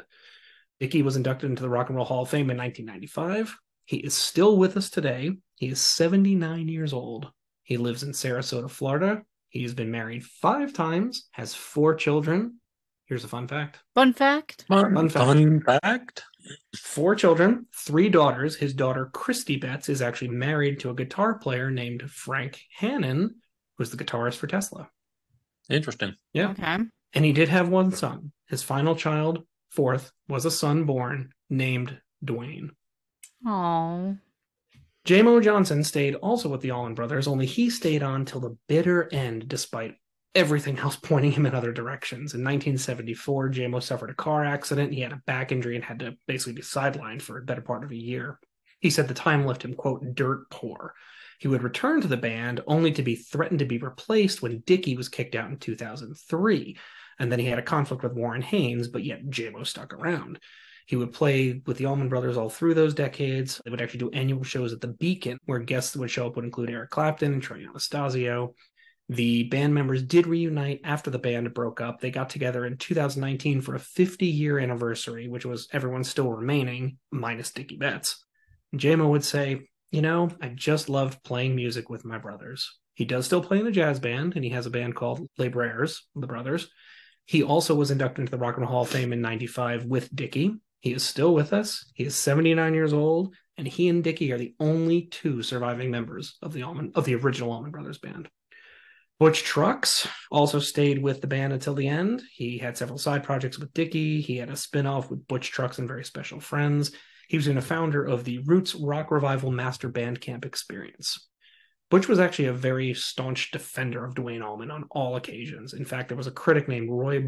Dickey was inducted into the Rock and Roll Hall of Fame in 1995. He is still with us today. He is 79 years old. He lives in Sarasota, Florida. He's been married five times, has four children. Here's a fun fact Fun fact. Fun, Fun fact. fun fact. four children, three daughters. His daughter, Christy Betts, is actually married to a guitar player named Frank Hannon, who's the guitarist for Tesla. Interesting. Yeah. Okay. And he did have one son. His final child, fourth, was a son born named Duane. Oh. Jaimoe Johnson stayed also with the Allman Brothers, only he stayed on till the bitter end despite everything <laughs> else pointing him in other directions. In 1974, Jaimoe suffered a car accident. He had a back injury and had to basically be sidelined for a better part of a year. He said the time left him, quote, dirt poor. He would return to the band only to be threatened to be replaced when Dickey was kicked out in 2003. And then he had a conflict with Warren Haynes, but yet Jaimoe stuck around. He would play with the Allman Brothers all through those decades. They would actually do annual shows at the Beacon, where guests that would show up would include Eric Clapton and Troy Anastasio. The band members did reunite after the band broke up. They got together in 2019 for a 50 year anniversary, which was everyone still remaining, minus Dickey Betts. Jaimoe would say, You know, I just loved playing music with my brothers. He does still play in a jazz band, and he has a band called Laborers, the brothers. He also was inducted into the Rock and Roll Hall of Fame in 95 with Dickey. He is still with us. He is 79 years old, and he and Dickey are the only two surviving members of the Allman of the original Allman Brothers band. Butch Trucks also stayed with the band until the end. He had several side projects with Dickey. He had a spin-off with Butch Trucks and Very Special Friends. He was even a founder of the Roots Rock Revival Master Band Camp experience. Butch was actually a very staunch defender of Duane Allman on all occasions. In fact, there was a critic named Roy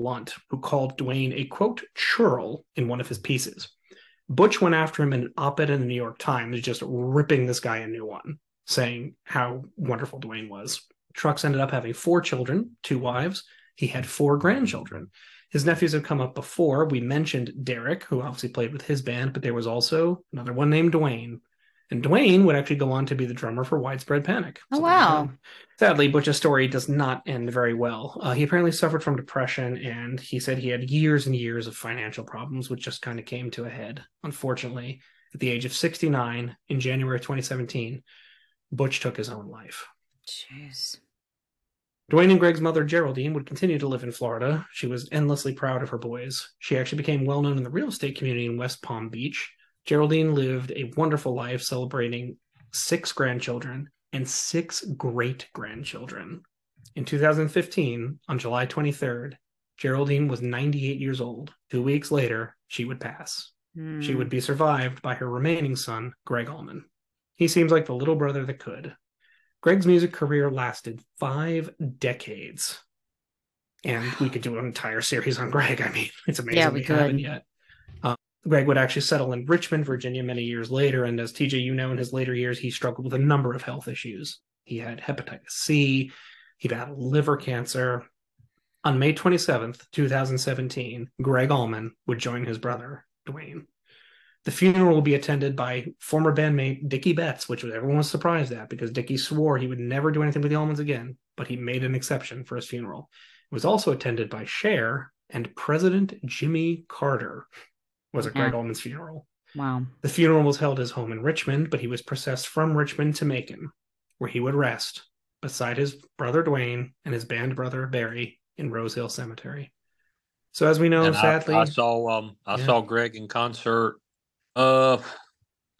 Blount who called Duane a quote churl in one of his pieces. Butch went after him in an op-ed in the New York Times, just ripping this guy a new one, saying how wonderful Duane was. Trucks ended up having four children, two wives. He had four grandchildren. His nephews have come up before. We mentioned Derek, who obviously played with his band, but there was also another one named Duane. And Duane would actually go on to be the drummer for Widespread Panic. Oh, So wow. Sadly, Butch's story does not end very well. Uh, he apparently suffered from depression, and he said he had years and years of financial problems, which just kind of came to a head. Unfortunately, at the age of 69, in January 2017, Butch took his own life. Jeez. Duane and Gregg's mother, Geraldine, would continue to live in Florida. She was endlessly proud of her boys. She actually became well known in the real estate community in West Palm Beach. Geraldine lived a wonderful life, celebrating six grandchildren and six great grandchildren. In 2015, on July 23rd, Geraldine was 98 years old. Two weeks later, she would pass. She Hmm. would be survived by her remaining son, Gregg Allman. He seems like the little brother that could. Gregg's music career lasted five decades. And we could do an entire series on Gregg. I mean, it's amazing Yeah, we haven't could. yet. Gregg would actually settle in Richmond, Virginia, many years later. And as TJ, you know, in his later years, he struggled with a number of health issues. He had hepatitis C, he battled liver cancer. On May 27th, 2017, Gregg Allman would join his brother, Duane. The funeral will be attended by former bandmate Dickey Betts, which everyone was surprised at because Dickey swore he would never do anything with the Allmans again, but he made an exception for his funeral. It was also attended by Cher and President Jimmy Carter was at Gregg Yeah. Allman's funeral. Wow. The funeral was held at his home in Richmond, but he was processed from Richmond to Macon, where he would rest beside his brother Duane and his band brother Berry in Rose Hill Cemetery. So as we know, And I- sadly, I, saw um I Yeah. saw Gregg in concert. Uh,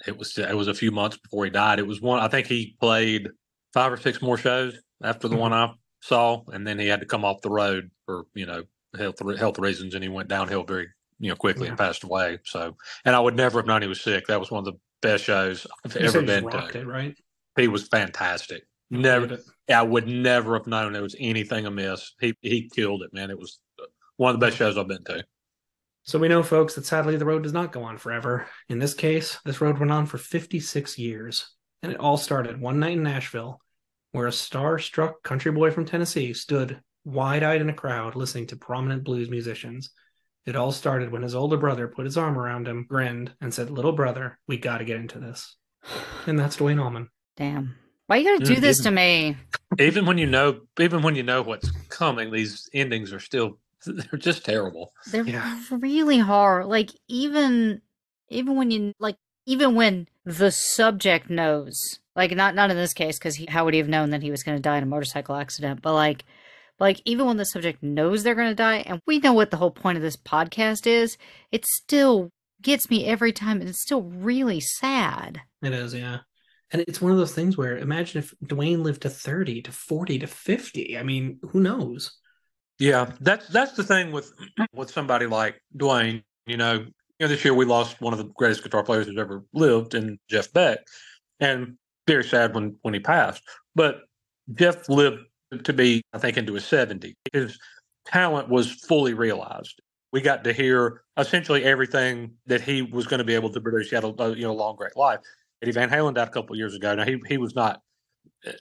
it was it was a few months before he died. It was one. I think he played five or six more shows after the one I saw, and then he had to come off the road for you know health health reasons, and he went downhill very you know quickly and passed away. So, and I would never have known he was sick. That was one of the best shows I've you ever said he just been to. it, right? He was fantastic. Oh, never, I would never have known there was anything amiss. He he killed it, man. It was one of the best shows I've been to. So we know, folks, that sadly the road does not go on forever. In this case, this road went on for 56 years, and it all started one night in Nashville, where a star-struck country boy from Tennessee stood wide-eyed in a crowd listening to prominent blues musicians. It all started when his older brother put his arm around him, grinned, and said, "Little brother, we got to get into this." And that's Duane Allman. Damn. Why you gotta do Mm, this even- to me? even when you know even when you know what's coming these endings are still <laughs> they're just terrible They're really hard. Like even even when you like even when the subject knows, like not not in this case because how would he have known that he was going to die in a motorcycle accident? But like, like even when the subject knows they're going to die, and we know what the whole point of this podcast is, it still gets me every time, and it's still really sad. It is, yeah. And it's one of those things where imagine if Duane lived to 30 to 40 to 50. I mean, who knows? yeah that's that's the thing with <clears throat> with somebody like duane you know you know this year we lost one of the greatest guitar players who's ever lived in jeff beck and very sad when when he passed but jeff lived to be i think into his 70s his talent was fully realized we got to hear essentially everything that he was going to be able to produce. He had a, you know long great life. Eddie Van Halen died a couple years ago. Now he he was not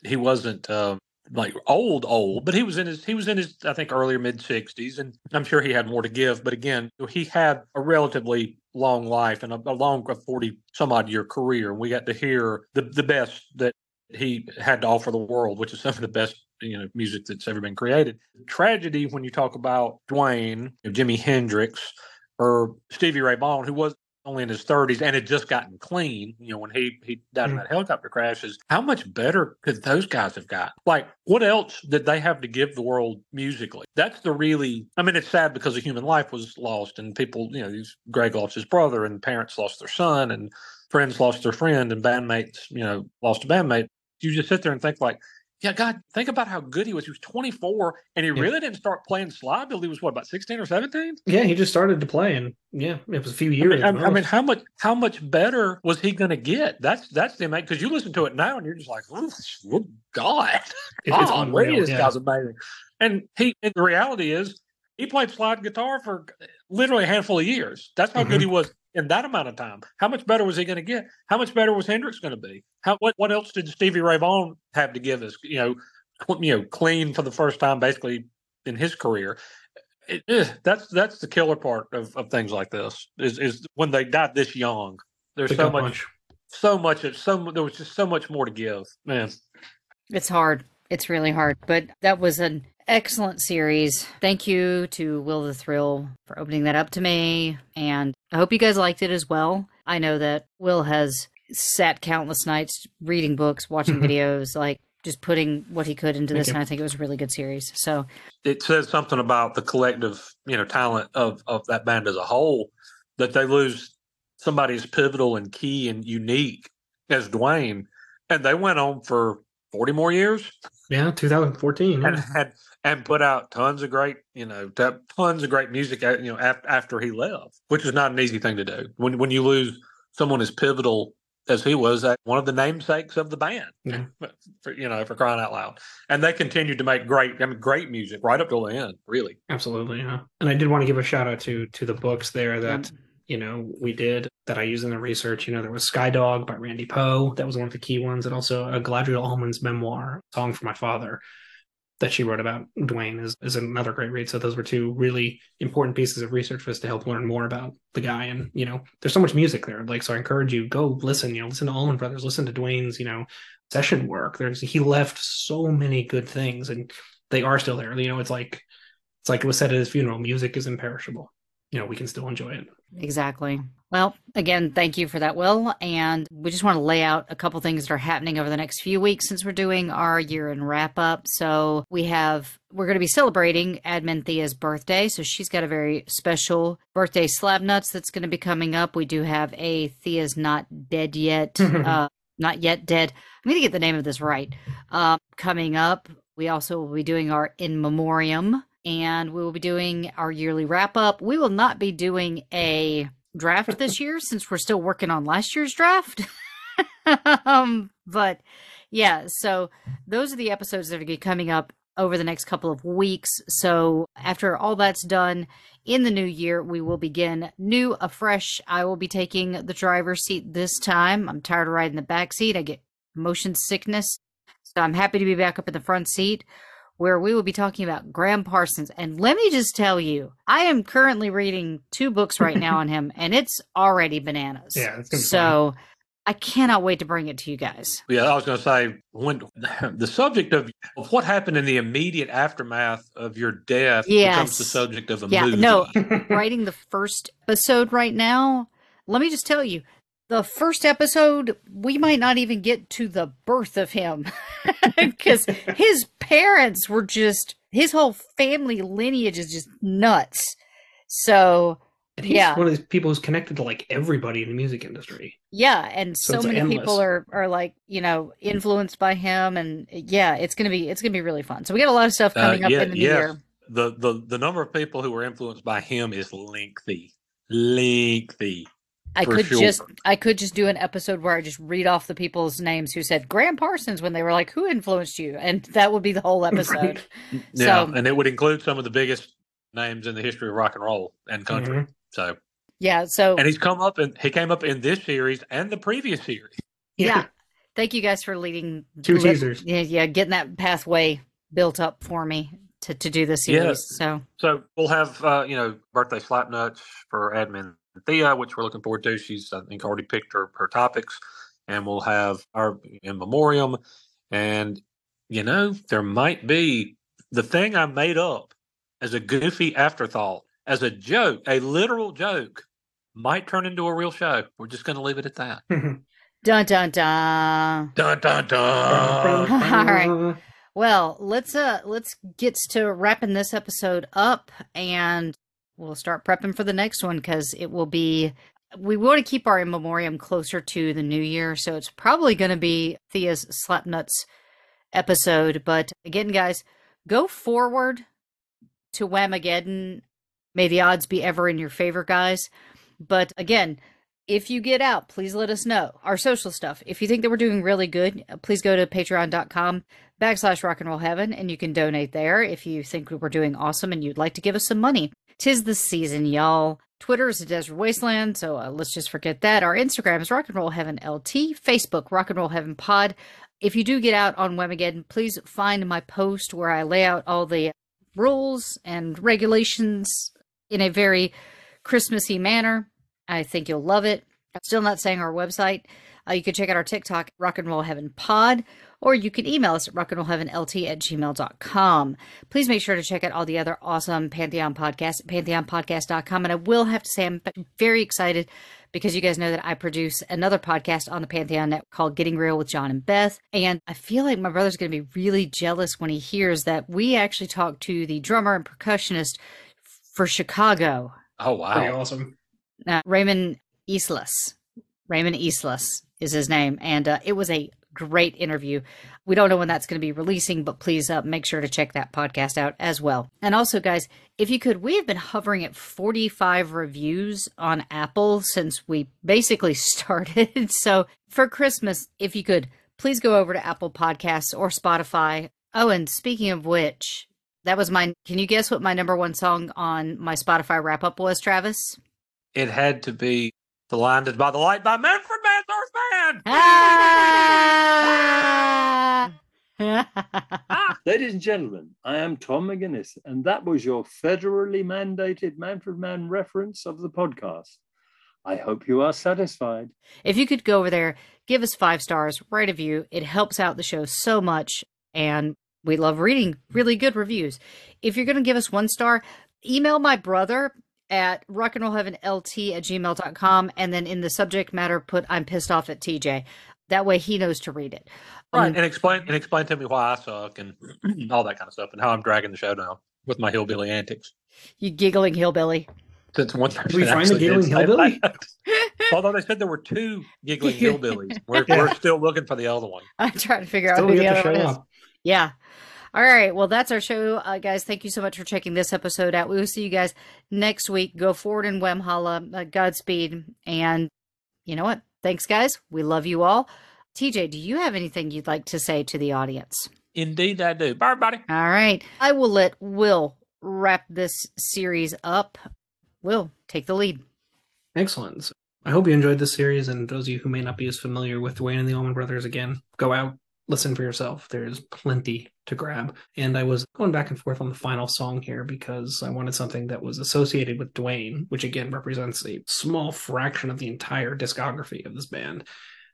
he wasn't um, like old old, but he was in his he was in his I think earlier mid sixties, and I'm sure he had more to give. But again, he had a relatively long life and a, a long forty some odd year career, and we got to hear the the best that he had to offer the world, which is some of the best you know music that's ever been created. Tragedy when you talk about Duane, you know, Jimi Hendrix, or Stevie Ray Vaughan, who was only in his 30s and had just gotten clean, you know, when he he died in mm. that helicopter crash, is how much better could those guys have got? Like, what else did they have to give the world musically? That's the really, I mean, it's sad because a human life was lost and people, you know, these Gregg lost his brother and parents lost their son and friends lost their friend and bandmates, you know, lost a bandmate. You just sit there and think like, Yeah, God, think about how good he was. He was 24, and he Yeah. really didn't start playing slide till he was what about 16 or 17? Yeah, he just started to play, and yeah, it was a few I years. mean, I, I mean, how much how much better was he going to get? That's that's the amazing because you listen to it now and you're just like, oh, God, <laughs> It's- Golly, unreal, this yeah. guy's amazing. And he, and the reality is, he played slide guitar for literally a handful of years. That's how Mm-hmm. good he was in that amount of time. How much better was he going to get? How much better was Hendrix going to be? How what what else did Stevie Ray Vaughan have to give us? You know, you know, clean for the first time basically in his career. It, eh, that's that's the killer part of, of things like this is is when they died this young. There's The so gut much, so much, it's so there was just so much more to give, man. It's hard. It's really hard. But that was an excellent series. Thank you to Will the Thrill for opening that up to me. And I hope you guys liked it as well. I know that Will has sat countless nights reading books, watching <laughs> videos, like just putting what he could into Thank this. you. And I think it was a really good series. So it says something about the collective, you know, talent of of that band as a whole that they lose somebody as pivotal and key and unique as Duane, and they went on for forty more years Yeah, 2014. and had and put out tons of great, you know, tons of great music, you know, af- after he left, which is not an easy thing to do. When when you lose someone as pivotal as he was, one of the namesakes of the band, mm-hmm. <laughs> Yeah. for, you know, for crying out loud, and they continued to make great, I mean, great music right up till the end, really. Absolutely, yeah. And I did want to give a shout out to to the books there that you know we did that I used in the research. You know, there was Skydog by Randy Poe. That was one of the key ones, and also a Galadrielle Allman's memoir, "Song for My Father," that she wrote about Duane is is another great read. So those were two really important pieces of research for us to help learn more about the guy. And you know, there's so much music there. Like, so I encourage you go listen. You know, listen to Allman Brothers, listen to Duane's. You know, session work. There's he left so many good things, and they are still there. You know, it's like it's like it was said at his funeral music is imperishable you know we can still enjoy it Exactly. Well, again, thank you for that, Will. And we just want to lay out a couple things that are happening over the next few weeks since we're doing our year in wrap up. So we have, we're going to be celebrating Admin Thea's birthday. So she's got a very special birthday slab nuts that's going to be coming up. We do have a Thea's Not Dead Yet, <laughs> uh, Not Yet Dead. I'm going to get the name of this right. Uh, coming up. We also will be doing our In Memoriam and we will be doing our yearly wrap up. We will not be doing a draft this year <laughs> since we're still working on last year's draft. <laughs> um, but yeah, so those are the episodes that are gonna be coming up over the next couple of weeks. So after all that's done in the new year, we will begin new afresh. I will be taking the driver's seat this time. I'm tired of riding the back seat. I get motion sickness. So I'm happy to be back up in the front seat where we will be talking about Gram Parsons. And let me just tell you, I am currently reading two books right now on him, and it's already bananas. Yeah, it's gonna be so I cannot wait to bring it to you guys. Yeah, I was going to say when <laughs> the subject of, of what happened in the immediate aftermath of your death becomes the subject of a yeah, movie. no, <laughs> writing the first episode right now. Let me just tell you, the first episode we might not even get to the birth of him <laughs> because his parents were just his whole family lineage is just nuts. So and he's yeah, one of these people who's connected to like everybody in the music industry yeah, and So so, many endless. people are are like you know influenced by him, and yeah, it's gonna be it's gonna be really fun. So we got a lot of stuff Uh, coming up in the new yes. year. The, the the number of people who were influenced by him is lengthy, lengthy. I could sure. just I could just do an episode where I just read off the people's names who said Gram Parsons when they were like, "Who influenced you?" and that would be the whole <laughs> episode. yeah, So and it would include some of the biggest names in the history of rock and roll and country. Mm-hmm. So, yeah, so and he's come up and he came up in this series and the previous series. yeah. <laughs> Thank you guys for leading Two li- teasers. Yeah, yeah, getting that pathway built up for me to to do this series. Yes. So So we'll have uh, you know birthday slap nuts for admin Thea, which we're looking forward to. She's I think already picked her, her topics, and we'll have our in memoriam. And you know there might be the thing I made up as a goofy afterthought, as a joke, a literal joke, might turn into a real show. We're just going to leave it at that. <laughs> dun dun dun. Dun dun dun. <laughs> All right. <laughs> Well, let's uh let's get to wrapping this episode up and we'll start prepping for the next one cuz it will be we want to keep our in memoriam closer to the new year, so it's probably going to be Thea's Slapnuts episode. But again, guys, go forward to Whamageddon. May the odds be ever in your favor, guys. But again, if you get out, please let us know. Our social stuff. If you think that we're doing really good, please go to patreon.com backslash rock and roll heaven and you can donate there if you think we're doing awesome and you'd like to give us some money. Tis the season, y'all. Twitter is a desert wasteland, so uh, let's just forget that. Our Instagram is rock and roll heaven LT, Facebook rock and roll heaven pod. If you do get out on Whamageddon, please find my post where I lay out all the rules and regulations in a very Christmassy manner. I think you'll love it. I'm still not saying our website. Uh, you can check out our TikTok, Rock and Roll Heaven Pod, or you can email us at rockandrollheavenlt at gmail.com. Please make sure to check out all the other awesome Pantheon podcasts at pantheonpodcast.com. And I will have to say, I'm very excited because you guys know that I produce another podcast on the Pantheon Network called Getting Real with John and Beth. And I feel like my brother's going to be really jealous when he hears that we actually talked to the drummer and percussionist for Chicago. Oh, Pretty wow. awesome. Uh, Raymond Yslas. Raymond Yslas is his name. And uh, it was a great interview. We don't know when that's going to be releasing, but please uh, make sure to check that podcast out as well. And also, guys, if you could, we have been hovering at 45 reviews on Apple since we basically <laughs> started. <laughs> so for Christmas, if you could, please go over to Apple Podcasts or Spotify. Oh, and speaking of which, that was my. Can you guess what my number one song on my Spotify wrap up was, Travis? It had to be Blinded by the Light by Manfred Mann's Earth Band. Ah! <laughs> Ladies and gentlemen, I am Tom McGuinness, and that was your federally mandated Manfred Mann reference of the podcast. I hope you are satisfied. if you could go over there, give us five stars, write a review. It helps out the show so much, and we love reading really good reviews. If you're going to give us one star, email my brother at rockandrollheavenlt at gmail.com and then in the subject matter put I'm pissed off at TJ. That way he knows to read it. Right, Um, and explain and explain to me why I suck and <clears throat> all that kind of stuff, and how I'm dragging the show down with my hillbilly antics. you giggling hillbilly. Since one person we find a actually did giggling hillbilly? <laughs> Although they said there were two giggling <laughs> hillbillies, we're, we're still looking for the other one. I'm trying to figure out who the yet to other one show is. Yeah. All right. Well, that's our show, uh, guys. Thank you so much for checking this episode out. We will see you guys next week. Go forward in Whamhala. Uh, Godspeed. And you know what? Thanks, guys. We love you all. TJ, do you have anything you'd like to say to the audience? Indeed, I do. Bye, everybody. All right. I will let Will wrap this series up. Will, take the lead. Excellent. I hope you enjoyed this series, and those of you who may not be as familiar with Duane and the Allman Brothers, again, go out, listen for yourself. There's plenty to grab. And I was going back and forth on the final song here because I wanted something that was associated with Duane, which again represents a small fraction of the entire discography of this band.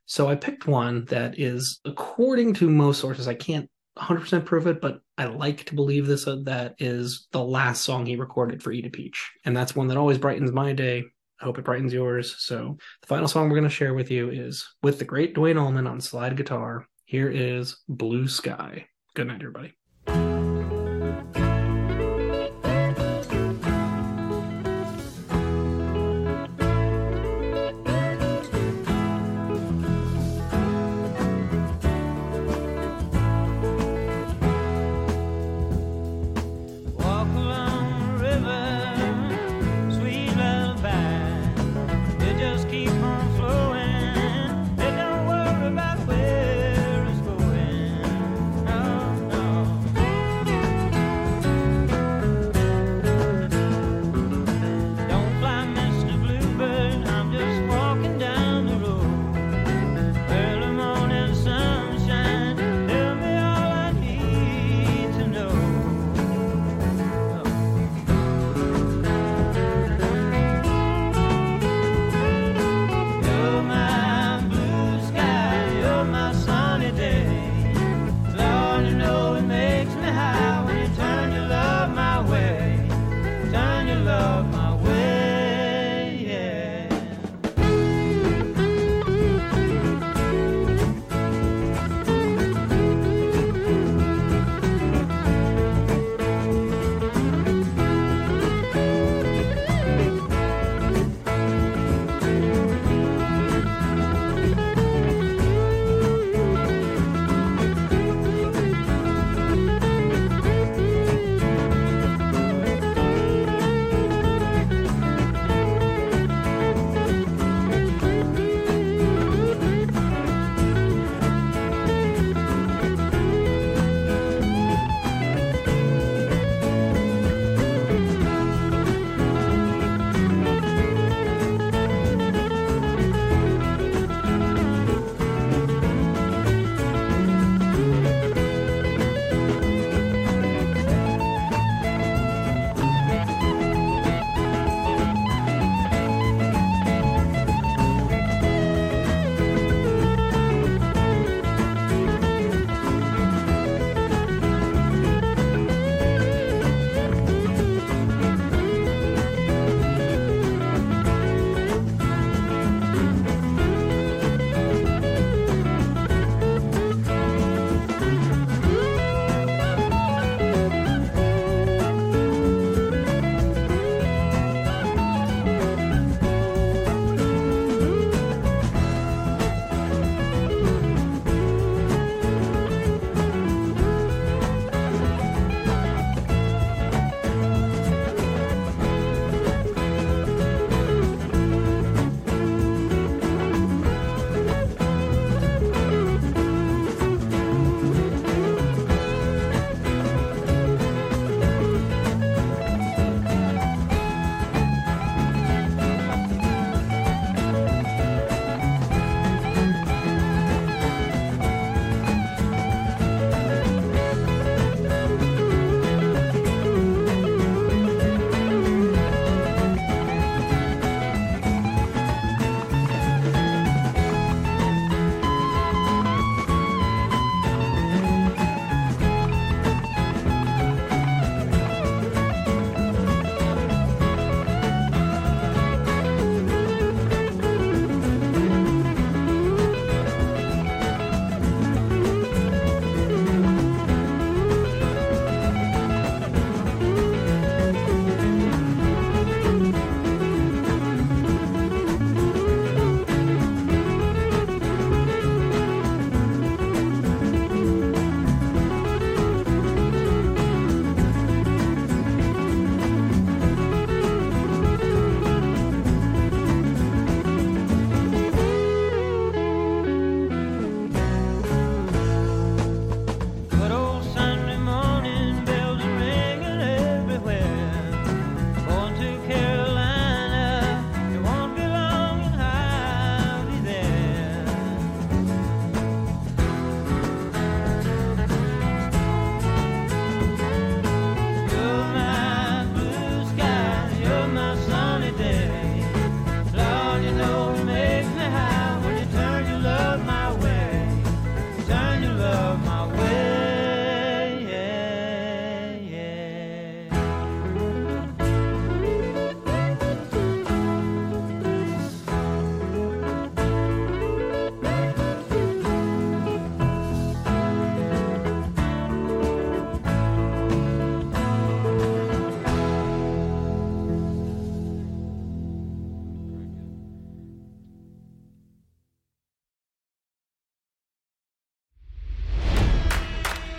So I picked one that is, according to most sources, I can't 100% prove it, but I like to believe this uh, that is the last song he recorded for Eat a Peach. And that's one that always brightens my day. I hope it brightens yours. So the final song we're going to share with you is with the great Duane Allman on slide guitar. Here is Blue Sky. Good night, everybody.